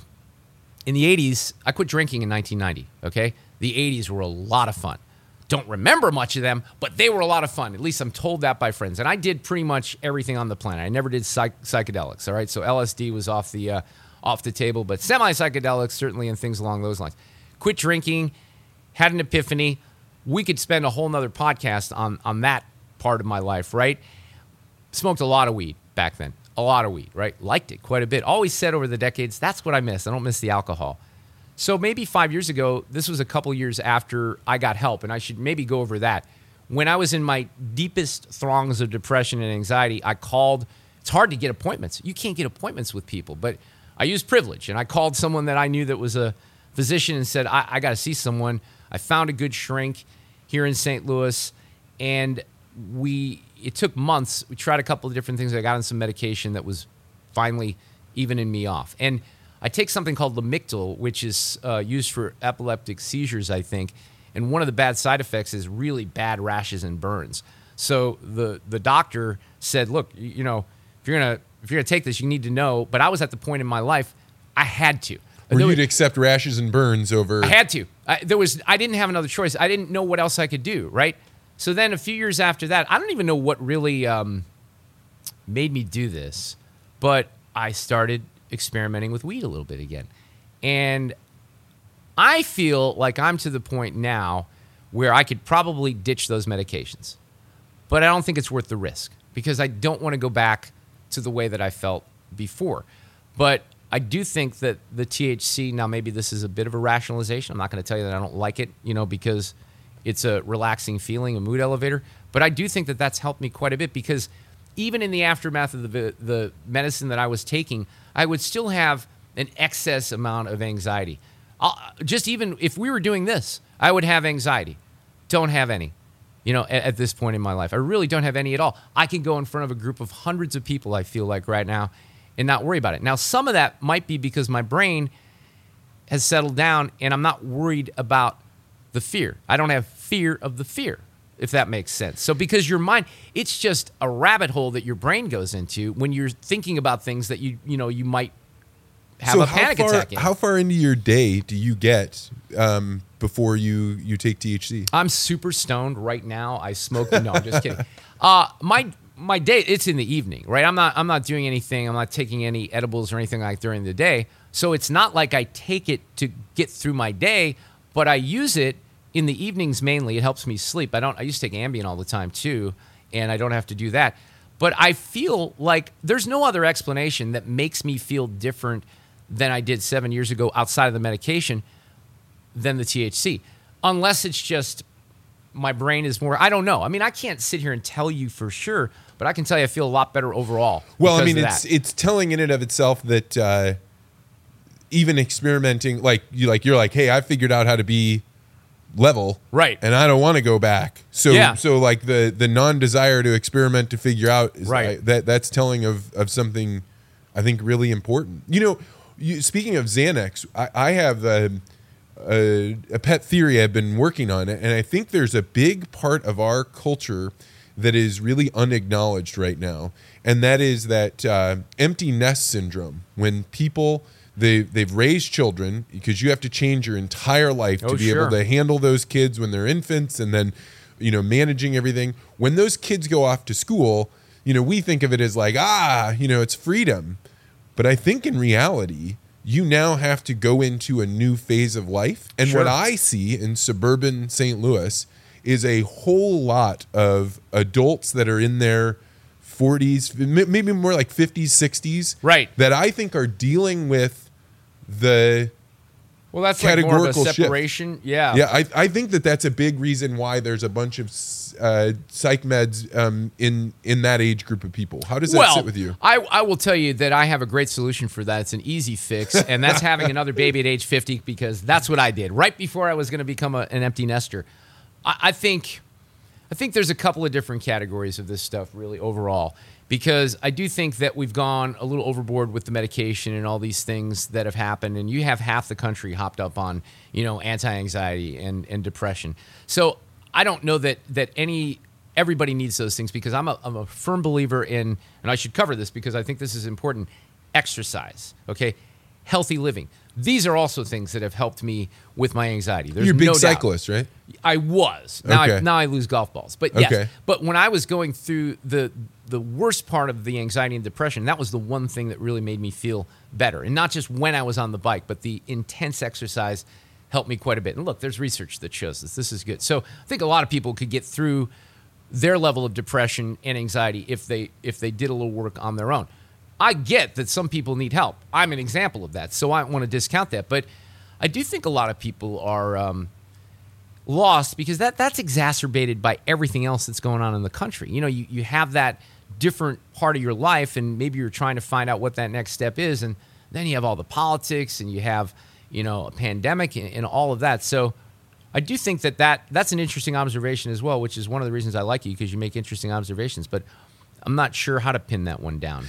in the 80s, I quit drinking in 1990. Okay. The 80s were a lot of fun. Don't remember much of them, but they were a lot of fun. At least I'm told that by friends. And I did pretty much everything on the planet. I never did psych- psychedelics. All right. So LSD was off the, uh, off the table, but semi psychedelics, certainly, and things along those lines. Quit drinking, had an epiphany. We could spend a whole nother podcast on, on that part of my life, right? Smoked a lot of weed back then. A lot of weed, right? Liked it quite a bit. Always said over the decades, that's what I miss. I don't miss the alcohol. So maybe five years ago, this was a couple years after I got help, and I should maybe go over that. When I was in my deepest throngs of depression and anxiety, I called. It's hard to get appointments. You can't get appointments with people, but I used privilege, and I called someone that I knew that was a physician and said, I, I got to see someone. I found a good shrink here in St. Louis, and we it took months. We tried a couple of different things. I got on some medication that was finally evening me off. And I take something called Lamictal, which is uh, used for epileptic seizures, I think. And one of the bad side effects is really bad rashes and burns. So the the doctor said, "Look, you, you know, if you're gonna if you're gonna take this, you need to know." But I was at the point in my life I had to. There was- you'd accept rashes and burns over. I had to. I, there was. I didn't have another choice. I didn't know what else I could do. Right. So then, a few years after that, I don't even know what really um, made me do this, but I started experimenting with weed a little bit again, and I feel like I'm to the point now where I could probably ditch those medications, but I don't think it's worth the risk because I don't want to go back to the way that I felt before. But I do think that the THC now maybe this is a bit of a rationalization. I'm not going to tell you that I don't like it, you know, because it's a relaxing feeling, a mood elevator. But I do think that that's helped me quite a bit because even in the aftermath of the the medicine that I was taking, I would still have an excess amount of anxiety. I'll, just even if we were doing this, I would have anxiety. Don't have any you know, at, at, this point in my life. I really don't have any at all. I can go in front of a group of hundreds of people, I feel like right now, and not worry about it. Now, some of that might be because my brain has settled down and I'm not worried about the fear. I don't have fear of the fear. if that makes sense. So because your mind, it's just a rabbit hole that your brain goes into when you're thinking about things that you you know you might have so a panic far, attack in. How far into your day do you get um, before you you take THC? I'm super stoned right now. I smoke. No, I'm just kidding. Uh, my my day it's in the evening, right? I'm not I'm not doing anything. I'm not taking any edibles or anything like during the day. So it's not like I take it to get through my day, but I use it in the evenings mainly. It helps me sleep. I don't. I used to take Ambien all the time too, and I don't have to do that. But I feel like there's no other explanation that makes me feel different than I did seven years ago outside of the medication than the THC, unless it's just my brain is more. I don't know. I mean, I can't sit here and tell you for sure, but I can tell you I feel a lot better overall. Well, I mean, it's that. it's telling in and of itself that uh, even experimenting, like you, like you're like, hey, I figured out how to be level, Right. and I don't want to go back. So, Yeah. so like the the non desire to experiment to figure out, is Right. That that's telling of of something, I think, really important. You know, you, speaking of Xanax, I, I have. um a, a pet theory I've been working on, and I think there's a big part of our culture that is really unacknowledged right now, and that is that uh, empty nest syndrome. When people they they've raised children because you have to change your entire life to Oh, be able to handle those kids when they're infants, and then you know managing everything. When those kids go off to school, you know we think of it as like ah, you know it's freedom, but I think in reality, you now have to go into a new phase of life. And Sure. what I see in suburban St. Louis is a whole lot of adults that are in their 40s, maybe more like 50s, 60s, Right. that I think are dealing with the well, that's like more of a categorical shift. separation. Yeah. yeah, I, I think that that's a big reason why there's a bunch of uh, psych meds um, in in that age group of people. How does that well, sit with you? I, I will tell you that I have a great solution for that. It's an easy fix, and that's having another baby at age 50 because that's what I did right before I was going to become a, an empty nester. I, I think I think there's a couple of different categories of this stuff really overall because I do think that we've gone a little overboard with the medication and all these things that have happened and you have half the country hopped up on, you know, anti-anxiety and and depression. So, I don't know that that any everybody needs those things because I'm a, I'm a firm believer in and I should cover this because I think this is important exercise, okay? Healthy living. These are also things that have helped me with my anxiety. There's You're a big no doubt. cyclist, right? I was. Now I now I lose golf balls. But yes. Okay. But when I was going through the the worst part of the anxiety and depression, that was the one thing that really made me feel better. And not just when I was on the bike, but the intense exercise helped me quite a bit. And look, there's research that shows this. This is good. So I think a lot of people could get through their level of depression and anxiety if they if they did a little work on their own. I get that some people need help. I'm an example of that, so I don't want to discount that. But I do think a lot of people are um, lost because that that's exacerbated by everything else that's going on in the country. You know, you, you have that different part of your life, and maybe you're trying to find out what that next step is, and then you have all the politics, and you have you know a pandemic and, and all of that. So. I do think that, that that's an interesting observation as well, which is one of the reasons I like you because you make interesting observations. But I'm not sure how to pin that one down.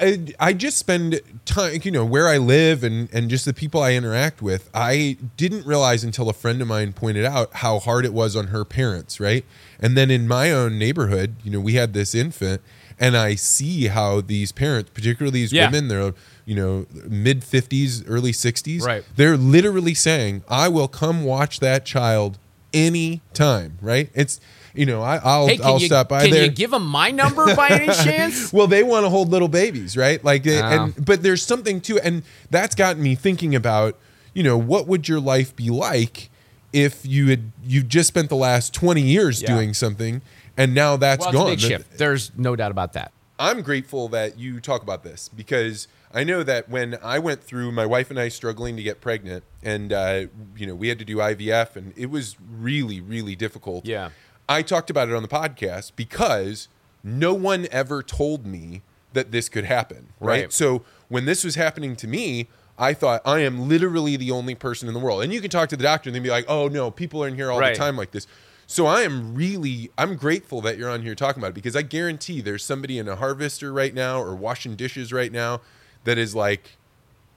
I, I just spend time, you know, where I live and, and just the people I interact with. I didn't realize until a friend of mine pointed out how hard it was on her parents, right? And then in my own neighborhood, you know, we had this infant, and I see how these parents, particularly these Yeah. women, they're, you know, mid 50s, early 60s, Right. they're literally saying, I will come watch that child anytime, right? It's, you know, I, I'll, Hey, I'll you stop by can there. you give them my number by any chance? Well, they want to hold little babies, right? Like, Oh. and but there's something to, and that's gotten me thinking about, you know, what would your life be like if you had you just spent the last 20 years Yeah. doing something, and now that's Well, it's a gone. big shift. There's no doubt about that. I'm grateful that you talk about this because I know that when I went through my wife and I struggling to get pregnant, and uh, you know we had to do IVF, and it was really, really difficult. Yeah. I talked about it on the podcast because no one ever told me that this could happen. Right. Right. So when this was happening to me, I thought I am literally the only person in the world. And you can talk to the doctor and they'd be like, "Oh no, people are in here all Right. the time like this." So I am really I'm grateful that you're on here talking about it because I guarantee there's somebody in a harvester right now or washing dishes right now that is like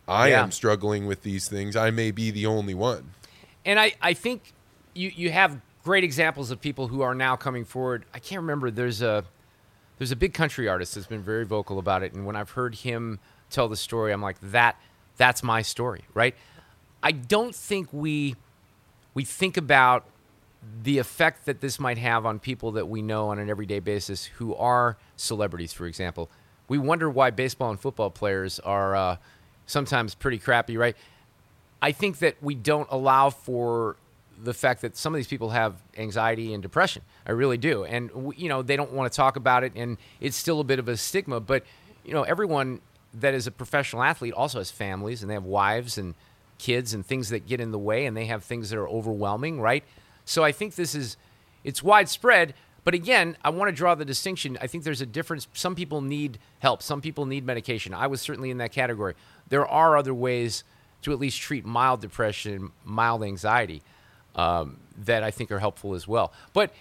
I Yeah. am struggling with these things. I may be the only one. And I, I think you, you have great examples of people who are now coming forward. I can't remember. There's a there's a big country artist that's been very vocal about it, and when I've heard him tell the story, I'm like, that that's my story, right? I don't think we we think about the effect that this might have on people that we know on an everyday basis who are celebrities, for example. We wonder why baseball and football players are uh, sometimes pretty crappy, right? I think that we don't allow for the fact that some of these people have anxiety and depression. I really do, and you know they don't want to talk about it, and it's still a bit of a stigma. But you know, everyone that is a professional athlete also has families, and they have wives and kids and things that get in the way, and they have things that are overwhelming, right? So I think this is it's widespread. But again, I want to draw the distinction. I think there's a difference. Some people need help. Some people need medication. I was certainly in that category. There are other ways to at least treat mild depression, mild anxiety um, that I think are helpful as well. But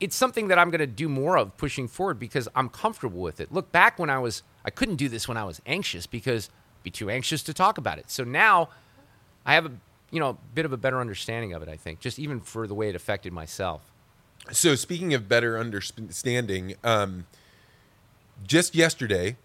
it's something that I'm going to do more of pushing forward because I'm comfortable with it. Look back when I was, I couldn't do this when I was anxious because I'd be too anxious to talk about it. So now I have a, you know, bit of a better understanding of it. I think just even for the way it affected myself. So speaking of better understanding, um, just yesterday,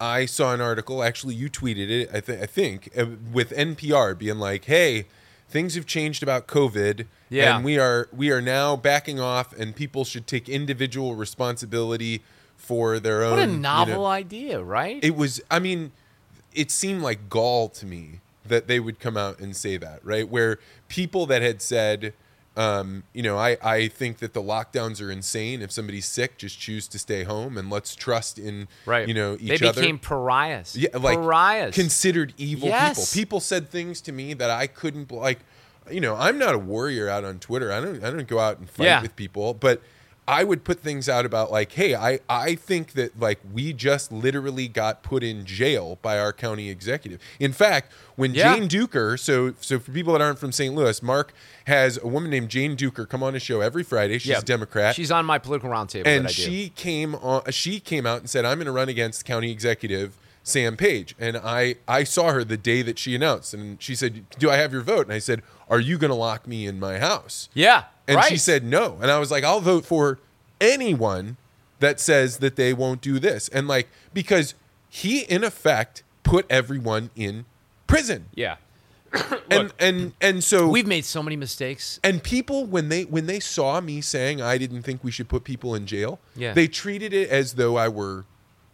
I saw an article. Actually, you tweeted it. I, th- I think uh, with NPR being like, "Hey, things have changed about COVID, Yeah. and we are we are now backing off, and people should take individual responsibility for their own." What a you novel know- idea, right? it was. I mean, it seemed like gall to me that they would come out and say that, right? Where people that had said. Um, you know, I, I think that the lockdowns are insane. If somebody's sick, just choose to stay home and let's trust in, right. you know, each other. they other. became pariahs. Yeah, like pariahs. considered evil Yes. people. People said things to me that I couldn't like. You know, I'm not a warrior out on Twitter. I don't. I don't go out and fight Yeah. with people, but I would put things out about like, hey, I I think that like we just literally got put in jail by our county executive. In fact, when Yeah. Jane Dueker, so so for people that aren't from St. Louis, Mark has a woman named Jane Dueker come on his show every Friday. She's Yeah. a Democrat She's on my political roundtable. and that I do. she came on she came out and said i'm going to run against county executive sam page and i i saw her the day that she announced and she said do i have your vote and i said are you going to lock me in my house yeah, and right. she said no and i was like i'll vote for anyone that says that they won't do this and like because he in effect put everyone in prison yeah. and and and so We've made so many mistakes. and people when they when they saw me saying I didn't think we should put people in jail, Yeah. they treated it as though I were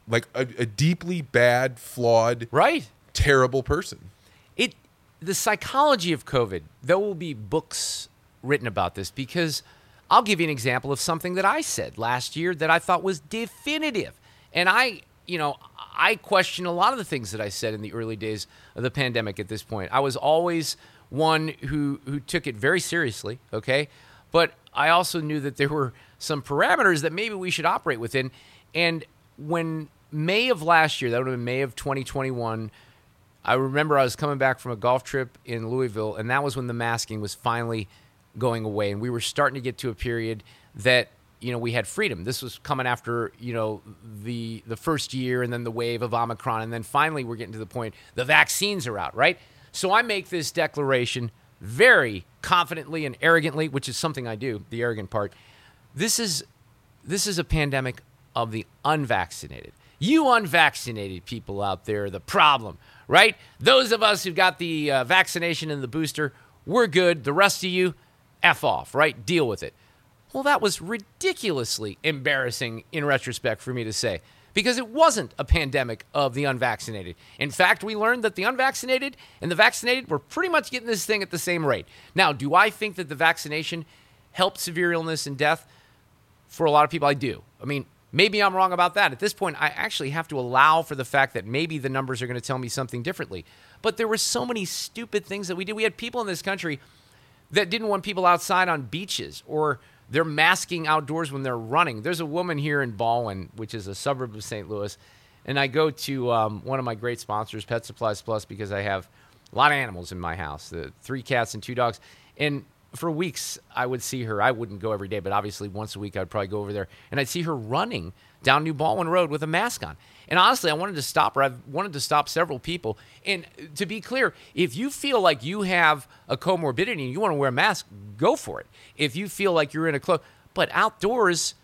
like a, a deeply bad, flawed, Right. terrible person. it the psychology of COVID. There will be books written about this because I'll give you an example of something that I said last year that I thought was definitive, and I, you know, I question a lot of the things that I said in the early days of the pandemic. At this point, I was always one who who took it very seriously. Okay, but I also knew that there were some parameters that maybe we should operate within, and when May of last year, that would have been May of 2021. I remember I was coming back from a golf trip in Louisville, and that was when the masking was finally going away, and we were starting to get to a period that you know we had freedom. This was coming after you know the the first year, and then the wave of Omicron, and then finally we're getting to the point the vaccines are out, right? So I make this declaration very confidently and arrogantly, which is something I do, the arrogant part. This is this is a pandemic of the unvaccinated. You unvaccinated people out there are the problem, right? Those of us who got the uh, vaccination and the booster, we're good. The rest of you, F off, right? Deal with it. Well, that was ridiculously embarrassing in retrospect for me to say because it wasn't a pandemic of the unvaccinated. In fact, we learned that the unvaccinated and the vaccinated were pretty much getting this thing at the same rate. Now, do I think that the vaccination helped severe illness and death? For a lot of people, I do. I mean, maybe I'm wrong about that. At this point, I actually have to allow for the fact that maybe the numbers are going to tell me something differently. But there were so many stupid things that we did. We had people in this country that didn't want people outside on beaches or they're masking outdoors when they're running. There's a woman here in Ballwin, which is a suburb of St. Louis, and I go to um, one of my great sponsors, Pet Supplies Plus, because I have a lot of animals in my house, the three cats and two dogs. And for weeks I would see her. I wouldn't go every day, but obviously once a week I'd probably go over there and I'd see her running down New Ballwin Road with a mask on. And honestly, I wanted to stop her. I've wanted to stop several people. And to be clear, if you feel like you have a comorbidity and you want to wear a mask, go for it. If you feel like you're in a close, but outdoors,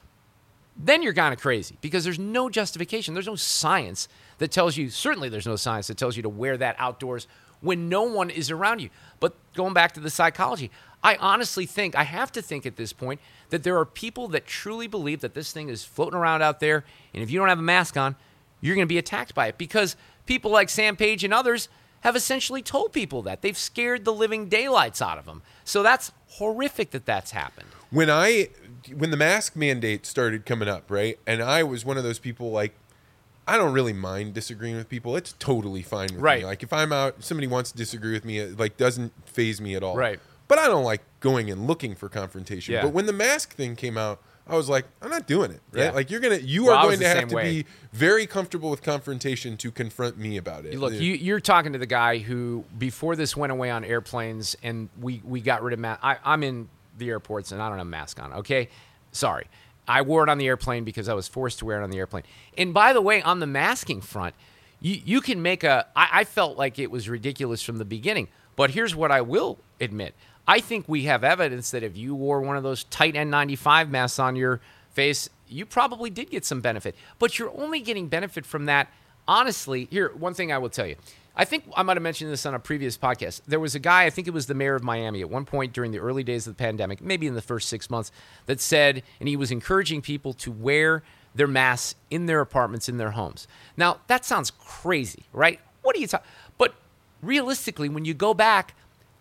then you're kind of crazy because there's no justification. There's no science that tells you, certainly there's no science that tells you to wear that outdoors when no one is around you. But going back to the psychology, I honestly think, I have to think at this point, that there are people that truly believe that this thing is floating around out there. And if you don't have a mask on, you're going to be attacked by it because people like Sam Page and others have essentially told people that. They've scared the living daylights out of them. So that's horrific that that's happened. when I when the mask mandate started coming up, right? And I was one of those people like I don't really mind disagreeing with people. It's totally fine with Right. me. Like if I'm out, somebody wants to disagree with me, it like doesn't phase me at all. Right. But I don't like going and looking for confrontation. Yeah. But when the mask thing came out, I was like, I'm not doing it. Right? Yeah. Like you're gonna, you Well, are going to have to way. be very comfortable with confrontation to confront me about it. Look, you, you're talking to the guy who, before this went away on airplanes and we, we got rid of mask. I'm in the airports and I don't have a mask on, okay? Sorry. I wore it on the airplane because I was forced to wear it on the airplane. And by the way, on the masking front, you, you can make a. I, I felt like it was ridiculous from the beginning. But here's what I will admit I think we have evidence that if you wore one of those tight N95 masks on your face, you probably did get some benefit. But you're only getting benefit from that honestly, here, one thing I will tell you. I think I might have mentioned this on a previous podcast. There was a guy, I think it was the mayor of Miami, at one point during the early days of the pandemic, maybe in the first six months, that said, and he was encouraging people to wear their masks in their apartments, in their homes. Now, that sounds crazy, right? What are you talking? But realistically, when you go back,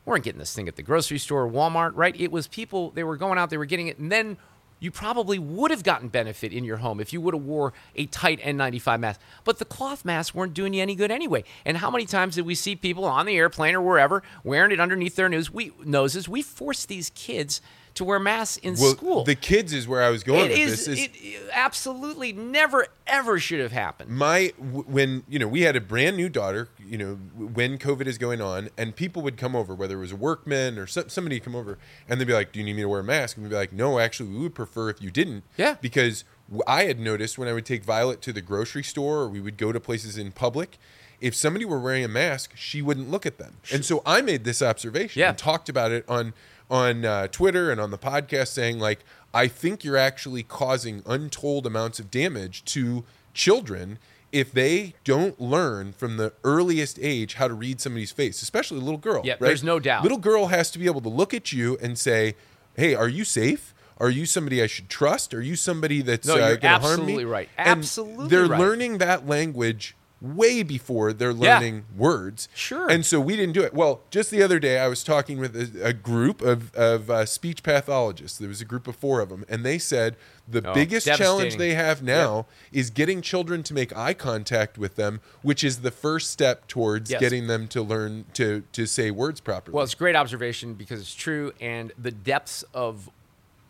weren't getting this thing at the grocery store Walmart, right? It was people, they were going out, they were getting it, and then you probably would have gotten benefit in your home if you would have wore a tight N95 mask. But the cloth masks weren't doing you any good anyway. And how many times did we see people on the airplane or wherever wearing it underneath their nose? We, noses? We force these kids to wear masks in well, school. the kids is where I was going it with is, this. Is it absolutely never ever should have happened. my when you know we had a brand new daughter you know when covid is going on and people would come over whether it was a workman or somebody come over and they'd be like do you need me to wear a mask and we'd be like no actually we would prefer if you didn't Yeah. because I had noticed when i would take violet to the grocery store or we would go to places in public if somebody were wearing a mask she wouldn't look at them and so i made this observation Yeah. and talked about it on on uh, twitter and on the podcast saying like i think you're actually causing untold amounts of damage to children if they don't learn from the earliest age how to read somebody's face, especially a little girl. Yeah, right? there's no doubt. Little girl has to be able to look at you and say, "Hey, are you safe? Are you somebody I should trust? Are you somebody that's No, uh, you're going to harm me?" absolutely right. And Absolutely they're right. learning that language way before they're Yeah. learning words. Sure. And so we didn't do it. Well, just the other day, I was talking with a, a group of, of uh, speech pathologists. There was a group of four of them, and they said the Oh, biggest challenge they have now is getting children to make eye contact with them, which is the first step towards Yes. getting them to learn to to say words properly. Well, it's a great observation because it's true, and the depths of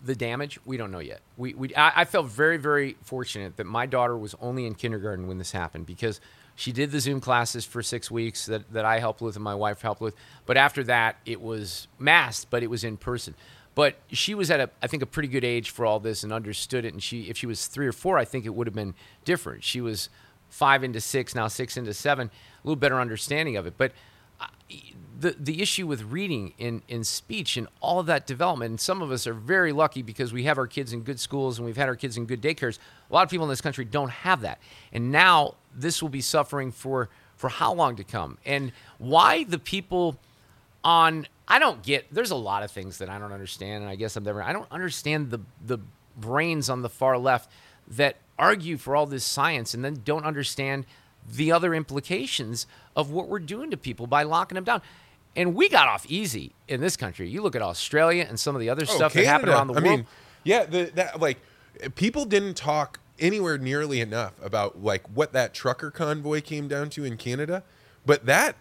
the damage we don't know yet. We, we I, I felt very very fortunate that my daughter was only in kindergarten when this happened because she did the Zoom classes for six weeks that, that I helped with and my wife helped with. But after that, it was masked, but it was in person. But she was at a I think a pretty good age for all this and understood it. And she if she was three or four, I think it would have been different. She was five into six now, six into seven, a little better understanding of it. But uh, the the issue with reading in in speech and all of that development and some of us are very lucky because we have our kids in good schools and we've had our kids in good daycares a lot of people in this country don't have that and now this will be suffering for for how long to come and why the people on I don't get there's a lot of things that I don't understand and I guess I'm never I don't understand the the brains on the far left that argue for all this science and then don't understand the other implications of what we're doing to people by locking them down. And we got off easy in this country. You look at Australia and some of the other Oh, stuff that happened around the I world. mean, yeah, the, that like people didn't talk anywhere nearly enough about like what that trucker convoy came down to in Canada, but that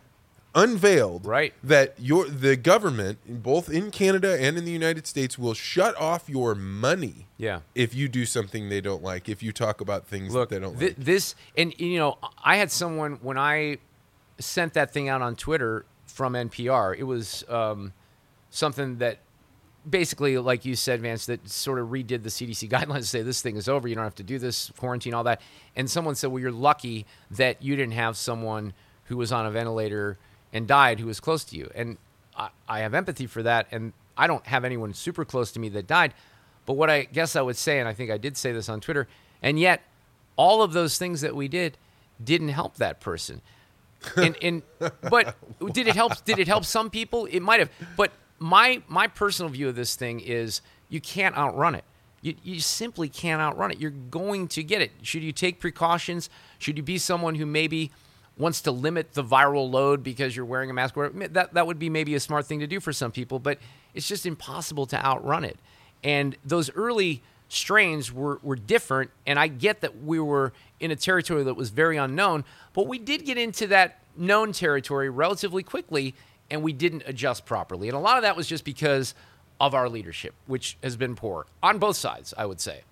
unveiled Right. that your the government both in Canada and in the United States will shut off your money Yeah. if you do something they don't like if you talk about things Look, that they don't thi- like this, and you know, I had someone when I sent that thing out on Twitter from NPR. It was um, something that basically, like you said, Vance, that sort of redid the CDC guidelines to say this thing is over. You don't have to do this quarantine, all that. And someone said, well, you're lucky that you didn't have someone who was on a ventilator and died who was close to you. And I, I have empathy for that. And I don't have anyone super close to me that died. But what I guess I would say, and I think I did say this on Twitter, and yet all of those things that we did didn't help that person. And, and but did it help? Did it help some people? It might have. But my my personal view of this thing is you can't outrun it. You, you simply can't outrun it. You're going to get it. Should you take precautions? Should you be someone who maybe wants to limit the viral load because you're wearing a mask? That that would be maybe a smart thing to do for some people, but it's just impossible to outrun it. And those early strains were, were different. And I get that we were in a territory that was very unknown, but we did get into that known territory relatively quickly and we didn't adjust properly. And a lot of that was just because of our leadership, which has been poor on both sides, I would say.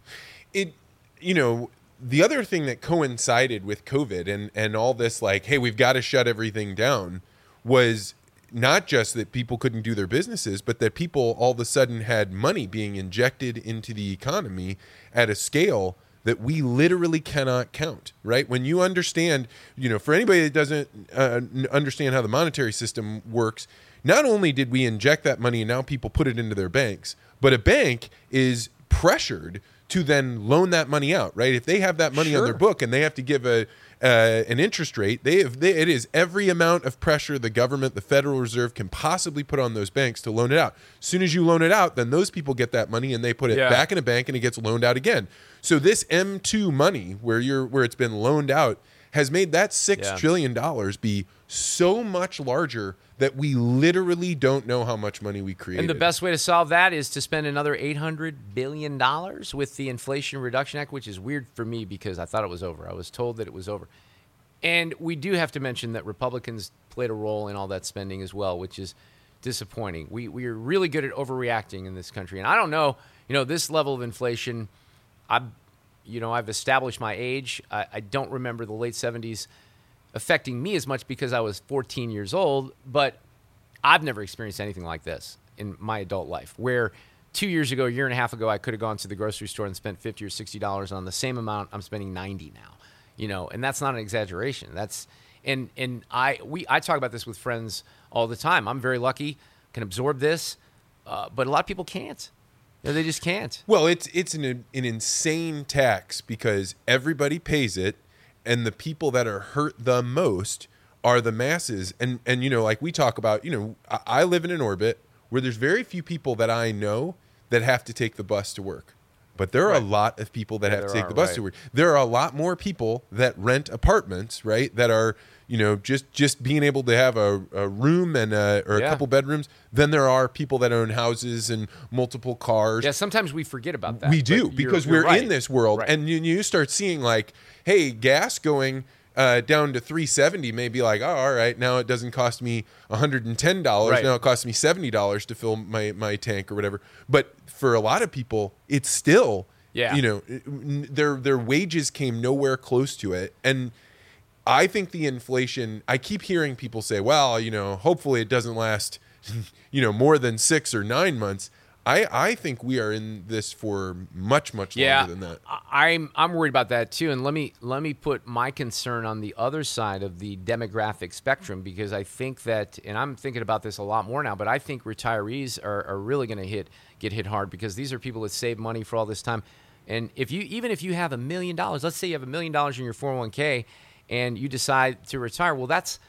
It, you know, the other thing that coincided with COVID and, and all this, like, hey, we've got to shut everything down, was not just that people couldn't do their businesses, but that people all of a sudden had money being injected into the economy at a scale that we literally cannot count, right? When you understand, you know, for anybody that doesn't uh, understand how the monetary system works, not only did we inject that money and now people put it into their banks, but a bank is pressured to then loan that money out, right? If they have that money sure. on their book and they have to give a uh, an interest rate, they have they, it is every amount of pressure the government, the Federal Reserve can possibly put on those banks to loan it out. As soon as you loan it out, then those people get that money and they put it yeah. back in a bank and it gets loaned out again. So this M2 money where you're where it's been loaned out has made that six yeah. trillion dollars be so much larger that we literally don't know how much money we created. And the best way to solve that is to spend another eight hundred billion dollars with the Inflation Reduction Act, which is weird for me because I thought it was over. I was told that it was over. And we do have to mention that Republicans played a role in all that spending as well, which is disappointing. We we are really good at overreacting in this country, and I don't know, you know, this level of inflation. I, you know, I've established my age. I, I don't remember the late '70s affecting me as much because I was 14 years old, but I've never experienced anything like this in my adult life where two years ago, a year and a half ago, I could have gone to the grocery store and spent 50 or $60 on the same amount. I'm spending 90 now, you know, and that's not an exaggeration. That's, and, and I, we, I talk about this with friends all the time. I'm very lucky, can absorb this, uh, but a lot of people can't. Know, they just can't. Well, it's it's an an insane tax because everybody pays it, and the people that are hurt the most are the masses and and you know like we talk about you know I, I live in an orbit where there's very few people that i know that have to take the bus to work but there are right. a lot of people that yeah, have to take the bus right. to work. There are a lot more people that rent apartments right that are you know just just being able to have a, a room and a, or a couple bedrooms than there are people that own houses and multiple cars. Yeah sometimes we forget about that we do because you're, we're you're in this world and you, you start seeing like hey, gas going uh, down to 370 may be like, oh, all right, now it doesn't cost me $110. Right. Now it costs me $70 to fill my, my tank or whatever. But for a lot of people, it's still, yeah. you know, their, their wages came nowhere close to it. And I think the inflation, I keep hearing people say, well, you know, hopefully it doesn't last, you know, more than six or nine months. I, I think we are in this for much much yeah, longer than that. I'm I'm worried about that too. And let me let me put my concern on the other side of the demographic spectrum because I think that, and I'm thinking about this a lot more now. But I think retirees are, are really going to hit get hit hard because these are people that save money for all this time. And if you even if you have a million dollars, let's say you have a million dollars in your 401k, and you decide to retire, well, that's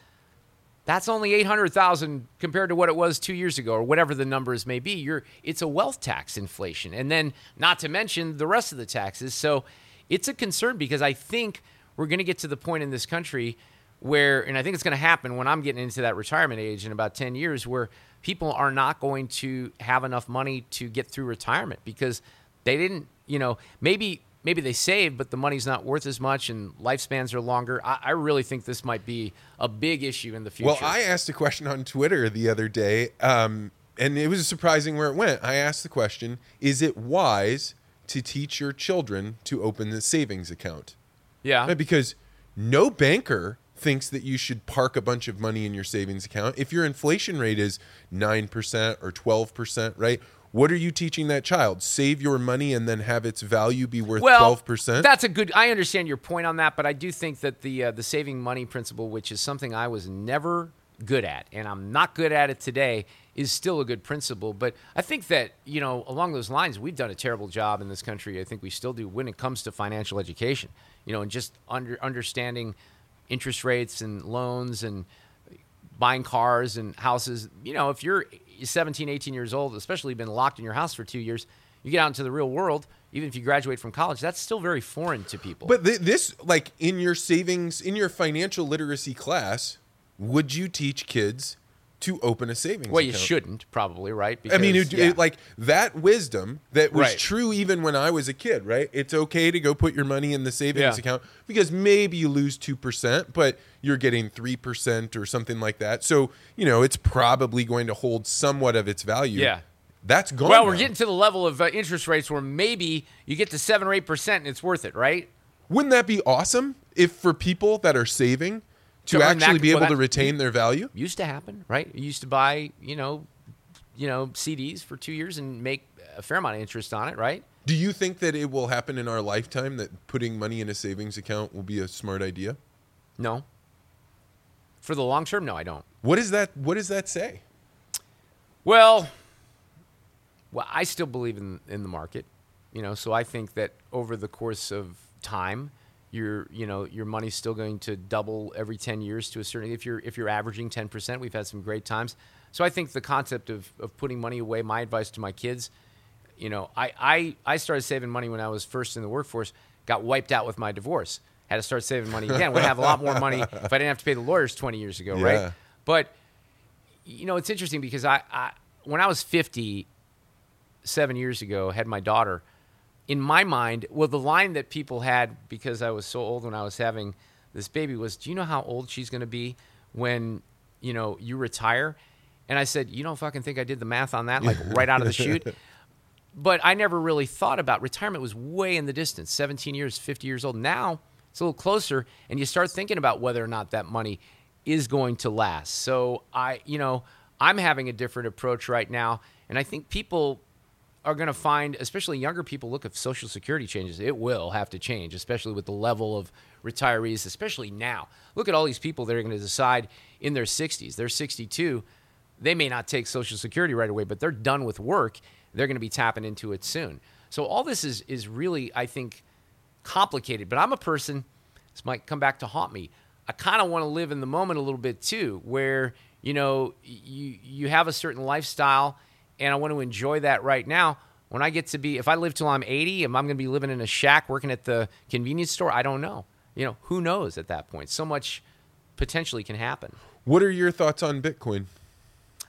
that's only 800,000 compared to what it was 2 years ago or whatever the numbers may be. You're it's a wealth tax inflation. And then not to mention the rest of the taxes. So it's a concern because I think we're going to get to the point in this country where and I think it's going to happen when I'm getting into that retirement age in about 10 years where people are not going to have enough money to get through retirement because they didn't, you know, maybe maybe they save, but the money's not worth as much and lifespans are longer. I, I, really think this might be a big issue in the future. Well, I asked a question on Twitter the other day, um, and it was surprising where it went. I asked the question Is it wise to teach your children to open the savings account? Yeah. Because no banker thinks that you should park a bunch of money in your savings account. If your inflation rate is 9% or 12%, right? What are you teaching that child? Save your money and then have its value be worth well, twelve percent. That's a good. I understand your point on that, but I do think that the uh, the saving money principle, which is something I was never good at, and I'm not good at it today, is still a good principle. But I think that you know along those lines, we've done a terrible job in this country. I think we still do when it comes to financial education. You know, and just under understanding interest rates and loans and buying cars and houses. You know, if you're 17, 18 years old, especially been locked in your house for two years, you get out into the real world, even if you graduate from college, that's still very foreign to people. But th- this, like in your savings, in your financial literacy class, would you teach kids to open a savings well, you shouldn't probably, right? I mean, Because, it, yeah. it- like that wisdom that was Right. true even when I was a kid, right? It's okay to go put your money in the savings Yeah. account because maybe you lose 2%, but you're getting 3% or something like that. So, you know, it's probably going to hold somewhat of its value. Yeah. That's gone. well, we're getting to the level of uh, interest rates where maybe you get to seven or eight percent and it's worth it, right? Wouldn't that be awesome if for people that are saving to actually that- be well, able to retain their value? Used to happen, right? You used to buy, you know, you know, CDs for two years and make a fair amount of interest on it, right? Do you think that it will happen in our lifetime that putting money in a savings account will be a smart idea? No. For the long term, no, I don't. What does that what does that say? Well, well, I still believe in in the market, you know. So I think that over the course of time, your you know your money's still going to double every ten years to a certain. If you're if you're averaging ten percent, we've had some great times. So I think the concept of of putting money away. My advice to my kids, you know, I I I started saving money when I was first in the workforce. Got wiped out with my divorce. Had to start saving money again. Would have a lot more money if I didn't have to pay the lawyers twenty years ago, Yeah. right? But you know, it's interesting because I, I when I was 50, seven years ago, had my daughter, in my mind, well, the line that people had because I was so old when I was having this baby was, "Do you know how old she's going to be when you know you retire?" And I said, "You don't fucking think I did the math on that, like right out of the chute." But I never really thought about retirement was way in the distance, 17 years, 50 years old. Now it's a little closer, and you start thinking about whether or not that money is going to last. So I, you know, I'm having a different approach right now, and I think people are going to find, especially younger people, look if Social Security changes. It will have to change, especially with the level of retirees, especially now. Look at all these people that are going to decide in their 60s. They're 62. They may not take Social Security right away, but they're done with work. They're going to be tapping into it soon. So all this is is really, I think, complicated. But I'm a person. This might come back to haunt me. I kind of want to live in the moment a little bit too, where you know you you have a certain lifestyle, and I want to enjoy that right now. When I get to be, if I live till I'm 80, am I going to be living in a shack working at the convenience store? I don't know. You know, who knows at that point? So much potentially can happen. What are your thoughts on Bitcoin?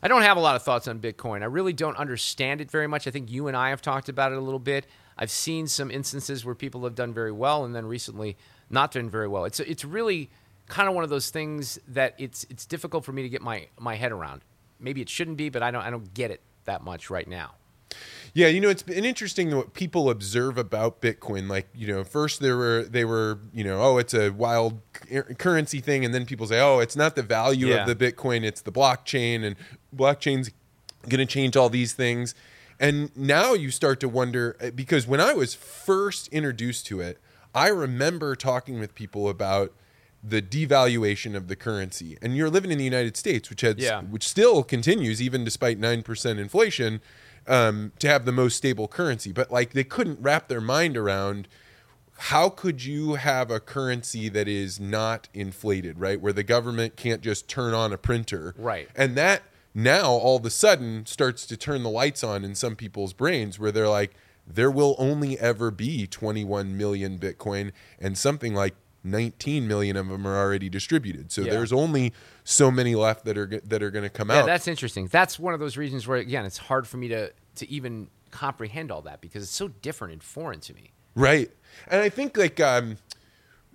I don't have a lot of thoughts on Bitcoin. I really don't understand it very much. I think you and I have talked about it a little bit. I've seen some instances where people have done very well and then recently not done very well. It's it's really kind of one of those things that it's it's difficult for me to get my my head around. Maybe it shouldn't be, but I don't I don't get it that much right now. Yeah, you know, it's been interesting what people observe about Bitcoin. Like, you know, first there were they were, you know, oh, it's a wild cu- currency thing, and then people say, oh, it's not the value Yeah. of the Bitcoin, it's the blockchain, and blockchain's going to change all these things. And now you start to wonder uh, because when I was first introduced to it, I remember talking with people about the devaluation of the currency. And you're living in the United States, which has Yeah. which still continues even despite 9% inflation um, to have the most stable currency but like they couldn't wrap their mind around how could you have a currency that is not inflated right where the government can't just turn on a printer Right. and that now all of a sudden starts to turn the lights on in some people's brains where they're like there will only ever be 21 million bitcoin and something like 19 million of them are already distributed so Yeah. there's only so many left that are that are going to come Yeah, out that's interesting. That's one of those reasons where again, it's hard for me to to even comprehend all that because it's so different and foreign to me. Right. And I think like um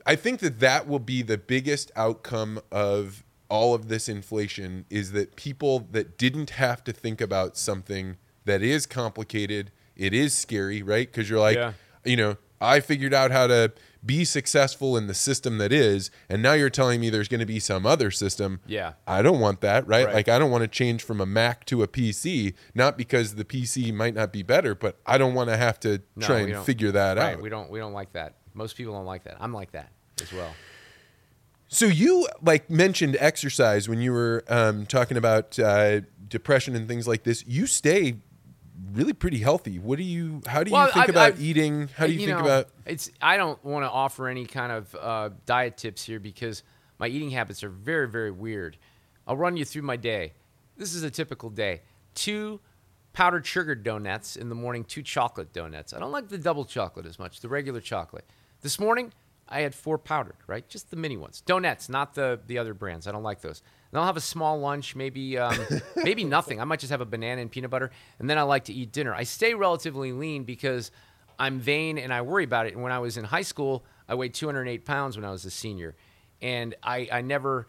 I think that that will be the biggest outcome of all of this inflation is that people that didn't have to think about something that is complicated, it is scary, right? Cuz you're like, Yeah. you know, I figured out how to be successful in the system that is, and now you're telling me there's going to be some other system. Yeah. I don't want that, right? Right. Like I don't want to change from a Mac to a PC, not because the PC might not be better, but I don't want to have to No, try and figure that out. right. out. We don't we don't like that. Most people don't like that. I'm like that as well. So you like mentioned exercise when you were um, talking about uh, depression and things like this. You stay really pretty healthy. What do you? How do you Well, think I've- about I've- eating? How do you, think know, about? it's? I don't want to offer any kind of uh, diet tips here because my eating habits are very very weird. I'll run you through my day. This is a typical day. Two powdered sugar donuts in the morning. Two chocolate donuts. I don't like the double chocolate as much. The regular chocolate. This morning I had four powdered. Right, just the mini ones. Donuts, not the the other brands. I don't like those. Then I'll have a small lunch, maybe um, maybe nothing. I might just have a banana and peanut butter, and then I like to eat dinner. I stay relatively lean because I'm vain and I worry about it. And when I was in high school, I weighed 208 pounds when I was a senior, and I I never,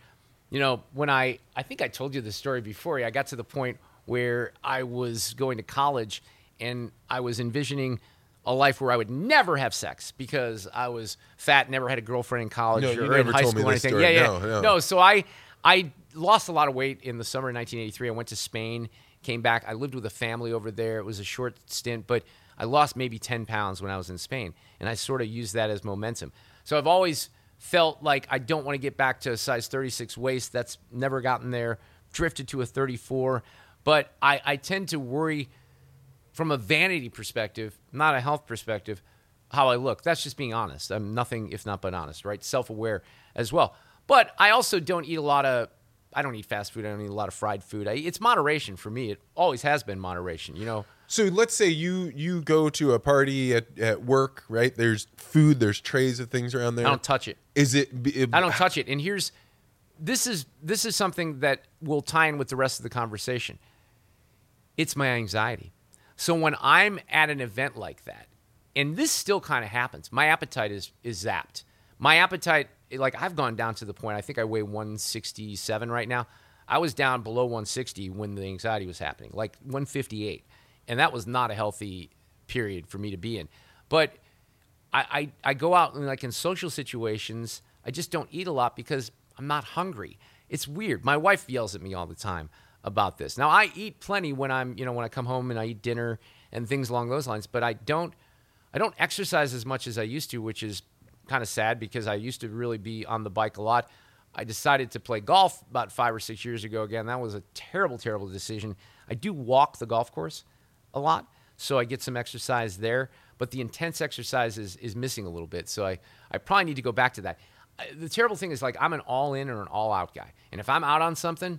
you know, when I I think I told you the story before. I got to the point where I was going to college, and I was envisioning a life where I would never have sex because I was fat, never had a girlfriend in college No, or you in never high told me school or this anything. story. Yeah, yeah. No, no. no, so I I lost a lot of weight in the summer of 1983. I went to Spain, came back. I lived with a family over there. It was a short stint, but I lost maybe 10 pounds when I was in Spain, and I sort of used that as momentum. So I've always felt like I don't want to get back to a size 36 waist. That's never gotten there. Drifted to a 34, but I, I tend to worry from a vanity perspective, not a health perspective, how I look. That's just being honest. I'm nothing if not but honest, right? Self aware as well. But I also don't eat a lot of. I don't eat fast food. I don't eat a lot of fried food. I, it's moderation for me. It always has been moderation. You know, So let's say you you go to a party at, at work, right? There's food, there's trays of things around there. I don't touch it. Is it? it I don't touch it. And here's this is this is something that will tie in with the rest of the conversation. It's my anxiety. So when I'm at an event like that, and this still kind of happens, my appetite is is zapped. My appetite, like I've gone down to the point. I think I weigh 167 right now. I was down below 160 when the anxiety was happening, like 158, and that was not a healthy period for me to be in. But I, I, I go out and like in social situations, I just don't eat a lot because I'm not hungry. It's weird. My wife yells at me all the time about this. Now I eat plenty when I'm, you know, when I come home and I eat dinner and things along those lines, but I don't I don't exercise as much as I used to, which is kind of sad because I used to really be on the bike a lot. I decided to play golf about 5 or 6 years ago again. That was a terrible terrible decision. I do walk the golf course a lot, so I get some exercise there. But the intense exercise is, is missing a little bit, so I, I probably need to go back to that. The terrible thing is like I'm an all in or an all out guy, and if I'm out on something,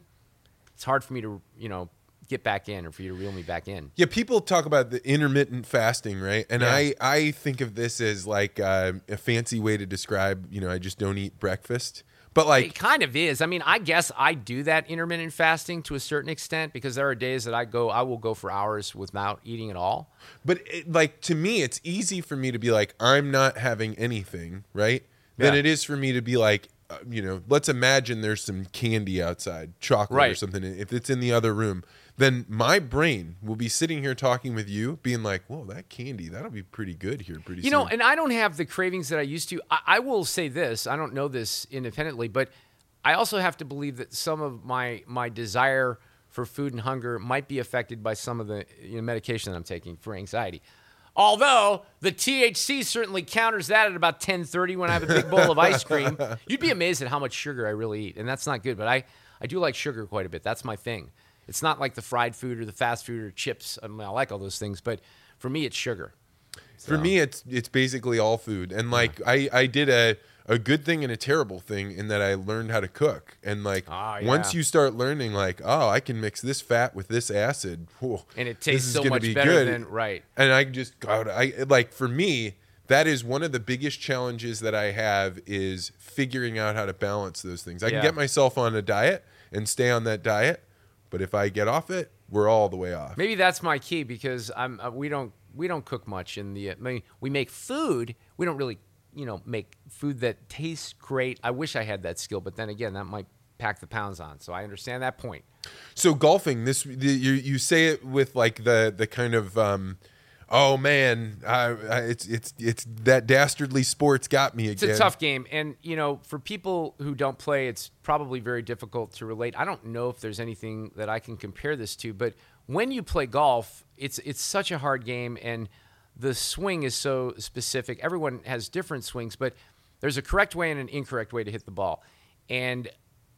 it's hard for me to you know get back in or for you to reel me back in. Yeah, people talk about the intermittent fasting, right? And Yeah. I I think of this as like uh, a fancy way to describe, you know, I just don't eat breakfast. But like It kind of is. I mean, I guess I do that intermittent fasting to a certain extent because there are days that I go, I will go for hours without eating at all. But it, like to me, it's easy for me to be like, I'm not having anything, right? Than it is for me to be like, uh, you know, let's imagine there's some candy outside, chocolate or something. If it's in the other room, then my brain will be sitting here talking with you, being like, "Whoa, that candy, that'll be pretty good here pretty You soon." You know, and I don't have the cravings that I used to. I, I will say this: I don't know this independently, but I also have to believe that some of my my desire for food and hunger might be affected by some of the you know, medication that I'm taking for anxiety. Although the THC certainly counters that at about 10:30 when I have a big bowl of ice cream. You'd be amazed at how much sugar I really eat, and that's not good. But I I do like sugar quite a bit. That's my thing. It's not like the fried food or the fast food or chips. I, mean, I like all those things, but for me, it's sugar. For me, it's it's basically all food, and like I I did a a good thing and a terrible thing in that I learned how to cook, and like Ah, once you start learning, like oh, I can mix this fat with this acid, and it tastes so much be better good. than right. and I just God, I like for me that is one of the biggest challenges that I have is figuring out how to balance those things. I can get myself on a diet and stay on that diet, but if I get off it, we're all the way off. Maybe that's my key because I'm uh, we don't we don't cook much in the. I mean, we make food. We don't really you know make food that tastes great. I wish I had that skill, but then again, that might pack the pounds on. So I understand that point. So golfing, this the, you you say it with like the the kind of um, Oh man, I, I, it's it's it's that dastardly sports got me again. It's a tough game, and you know, for people who don't play, it's probably very difficult to relate. I don't know if there's anything that I can compare this to, but when you play golf, it's it's such a hard game, and the swing is so specific. Everyone has different swings, but there's a correct way and an incorrect way to hit the ball, and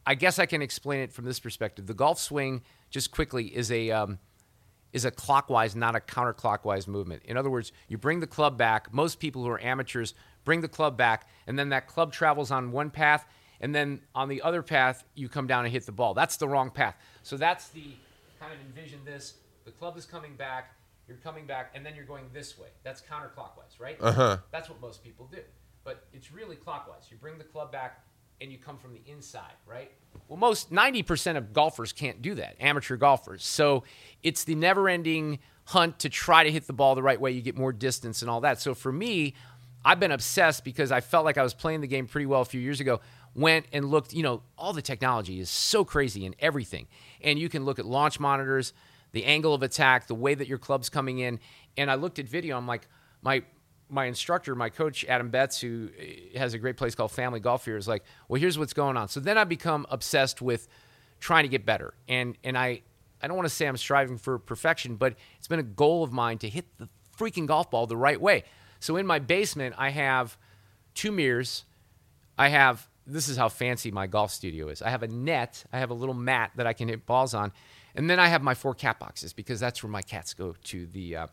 I guess I can explain it from this perspective. The golf swing, just quickly, is a um, is a clockwise, not a counterclockwise movement. In other words, you bring the club back. Most people who are amateurs bring the club back, and then that club travels on one path, and then on the other path, you come down and hit the ball. That's the wrong path. So that's the kind of envision this. The club is coming back, you're coming back, and then you're going this way. That's counterclockwise, right? Uh huh. That's what most people do. But it's really clockwise. You bring the club back and you come from the inside, right? Well, most 90% of golfers can't do that, amateur golfers. So it's the never ending hunt to try to hit the ball the right way. You get more distance and all that. So for me, I've been obsessed because I felt like I was playing the game pretty well a few years ago. Went and looked, you know, all the technology is so crazy in everything. And you can look at launch monitors, the angle of attack, the way that your club's coming in. And I looked at video, I'm like, my my instructor, my coach, Adam Betts, who eh, has a great place called Family Golf here, is like, well, here's what's going on. So then I become obsessed with trying to get better. And and I I don't want to say I'm striving for perfection, but it's been a goal of mine to hit the freaking golf ball the right way. So in my basement, I have two mirrors. I have this is how fancy my golf studio is. I have a net, I have a little mat that I can hit balls on, and then I have my four cat boxes because that's where my cats go to the uh,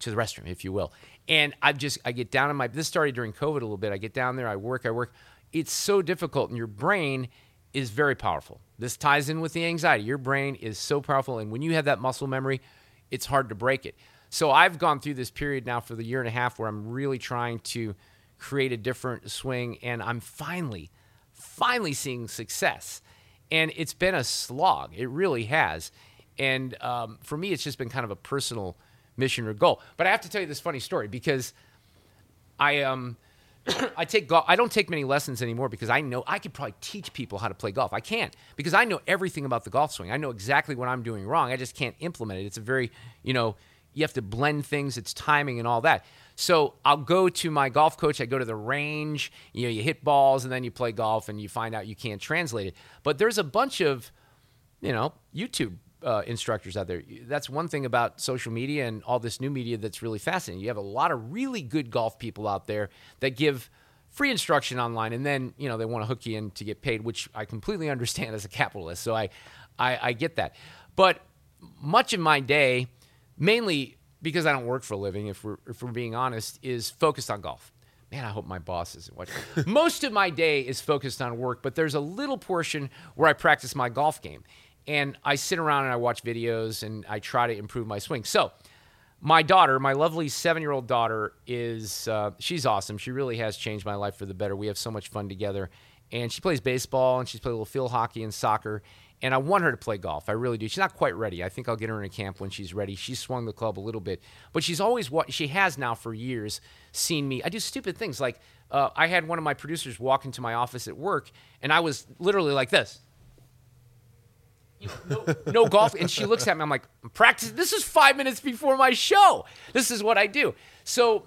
to the restroom, if you will. And I just I get down in my this started during COVID a little bit. I get down there, I work, I work. It's so difficult, and your brain is very powerful. This ties in with the anxiety. Your brain is so powerful, and when you have that muscle memory, it's hard to break it. So I've gone through this period now for the year and a half where I'm really trying to create a different swing, and I'm finally, finally seeing success. And it's been a slog. It really has. And um, for me, it's just been kind of a personal mission or goal. But I have to tell you this funny story because I um I take golf. I don't take many lessons anymore because I know I could probably teach people how to play golf. I can't because I know everything about the golf swing. I know exactly what I'm doing wrong. I just can't implement it. It's a very you know you have to blend things. It's timing and all that. So I'll go to my golf coach. I go to the range. You know, you hit balls and then you play golf and you find out you can't translate it. But there's a bunch of you know YouTube uh, instructors out there. That's one thing about social media and all this new media that's really fascinating. You have a lot of really good golf people out there that give free instruction online, and then you know they want to hook you in to get paid, which I completely understand as a capitalist. So I, I, I get that. But much of my day, mainly because I don't work for a living, if we're if we're being honest, is focused on golf. Man, I hope my boss isn't watching. Most of my day is focused on work, but there's a little portion where I practice my golf game and I sit around and I watch videos and I try to improve my swing. So, my daughter, my lovely seven year old daughter, is uh, she's awesome. She really has changed my life for the better. We have so much fun together, and she plays baseball and she's played a little field hockey and soccer. And I want her to play golf. I really do. She's not quite ready. I think I'll get her in a camp when she's ready. She's swung the club a little bit, but she's always what she has now for years seen me. I do stupid things like uh, I had one of my producers walk into my office at work, and I was literally like this you know, no, no golf. And she looks at me. I'm like, practice. This is five minutes before my show. This is what I do. So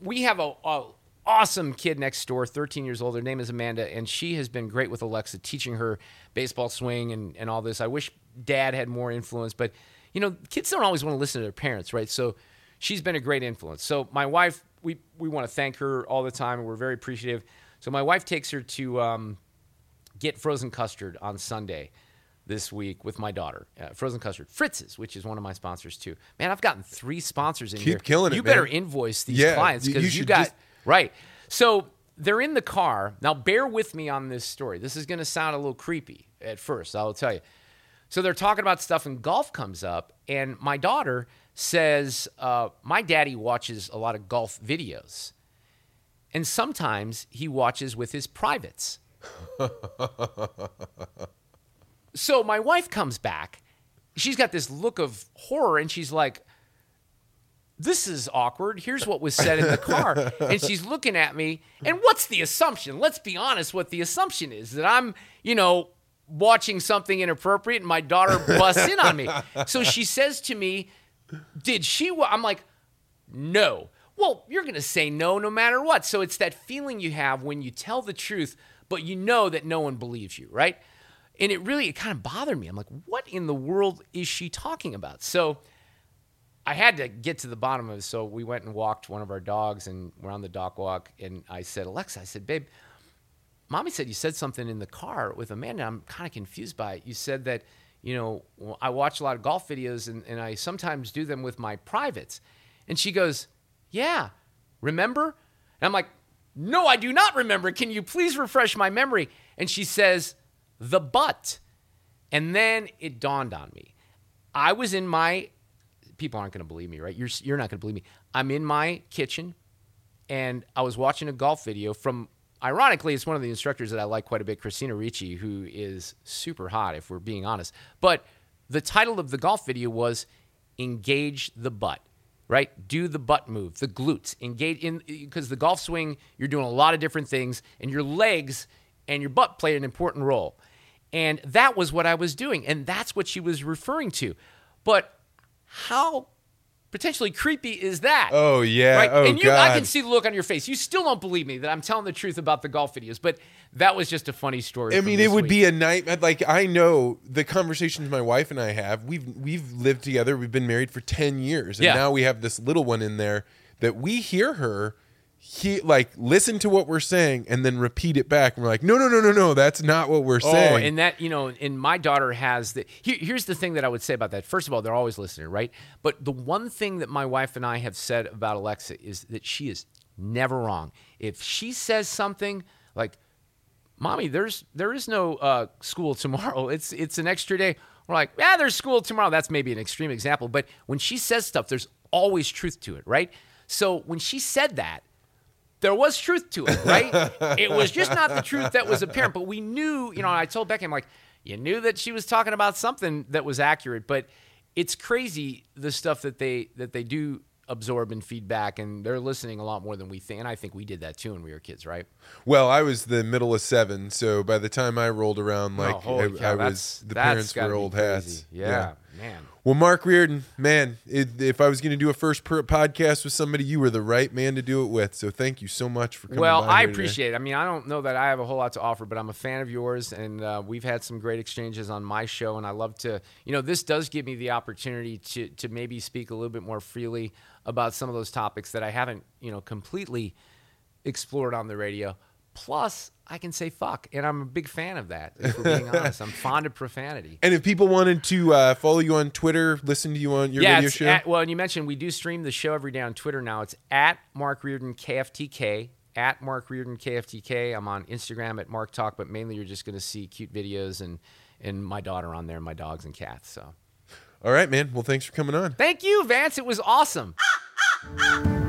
we have a, a awesome kid next door, 13 years old. Her name is Amanda, and she has been great with Alexa, teaching her baseball swing and, and all this. I wish dad had more influence, but you know, kids don't always want to listen to their parents, right? So she's been a great influence. So my wife, we we want to thank her all the time, and we're very appreciative. So my wife takes her to um, get frozen custard on Sunday this week with my daughter. Uh, frozen custard, Fritz's, which is one of my sponsors too. Man, I've gotten three sponsors in Keep here. killing it, You better man. invoice these Yeah, clients you- you because you, should got just- right. So they're in the car now. Bear with me on this story. This is going to sound a little creepy at first. I'll tell you. So they're talking about stuff, and golf comes up, and my daughter says, uh, "My daddy watches a lot of golf videos, and sometimes he watches with his privates." So my wife comes back. She's got this look of horror and she's like, This is awkward. Here's what was said in the car. and she's looking at me. And what's the assumption? Let's be honest what the assumption is that I'm, you know, watching something inappropriate and my daughter busts in on me. So she says to me, Did she? Wa-? I'm like, no. Well, you're going to say no no matter what. So it's that feeling you have when you tell the truth, but you know that no one believes you, right? And it really, it kind of bothered me. I'm like, what in the world is she talking about? So I had to get to the bottom of it. So we went and walked one of our dogs and we're on the dock walk. And I said, Alexa, I said, babe, mommy said you said something in the car with Amanda. I'm kind of confused by it. You said that, you know, I watch a lot of golf videos and, and I sometimes do them with my privates. And she goes, yeah, remember? And I'm like, no, I do not remember. Can you please refresh my memory? And she says, the butt. And then it dawned on me. I was in my, people aren't going to believe me, right? You're, you're not going to believe me. I'm in my kitchen and I was watching a golf video from, ironically, it's one of the instructors that I like quite a bit, Christina Ricci, who is super hot, if we're being honest. But the title of the golf video was Engage the Butt right? Do the butt move, the glutes, engage in eh, because the golf swing, you're doing a lot of different things, and your legs and your butt play an important role. And that was what I was doing. And that's what she was referring to. But how potentially creepy is that? Oh yeah. Right? Oh and you, god. I can see the look on your face. You still don't believe me that I'm telling the truth about the golf videos, but that was just a funny story. I mean, it would week. be a nightmare. Like I know the conversations my wife and I have. We've we've lived together. We've been married for ten years, and Yeah. now we have this little one in there that we hear her. He like listen to what we're saying and then repeat it back. And we're like, no, no, no, no, no. That's not what we're Oh, saying. and that you know, and my daughter has the. Here, here's the thing that I would say about that. First of all, they're always listening, right? But the one thing that my wife and I have said about Alexa is that she is never wrong. If she says something like, "Mommy, there's there is no uh, school tomorrow. It's it's an extra day." We're like, "Yeah, there's school tomorrow." That's maybe an extreme example, but when she says stuff, there's always truth to it, right? So when she said that, there was truth to it, right? it was just not the truth that was apparent, but we knew, you know, I told Becky, I'm like, you knew that she was talking about something that was accurate, but it's crazy the stuff that they that they do absorb and feedback and they're listening a lot more than we think. And I think we did that too when we were kids, right? well, I was the middle of seven, so by the time I rolled around, oh, like oh, I, cow, I was the parents were old hats. Yeah, man. Well, Mark Reardon, man, it, if I was going to do a first per- podcast with somebody, you were the right man to do it with. So thank you so much for coming. Well, I here today. appreciate it. I mean, I don't know that I have a whole lot to offer, but I'm a fan of yours, and uh, we've had some great exchanges on my show, and I love to, you know, this does give me the opportunity to to maybe speak a little bit more freely about some of those topics that I haven't, you know, completely explored on the radio. Plus, I can say fuck, and I'm a big fan of that. If we're being honest, I'm fond of profanity. And if people wanted to uh, follow you on Twitter, listen to you on your yeah, radio show, At, well, and you mentioned we do stream the show every day on Twitter now. It's at Mark Reardon KFTK. At Mark Reardon KFTK. I'm on Instagram at Mark Talk, but mainly you're just going to see cute videos and and my daughter on there, my dogs and cats. So all right, man. Well, thanks for coming on. thank you, Vance. It was awesome. Ah, ah, ah.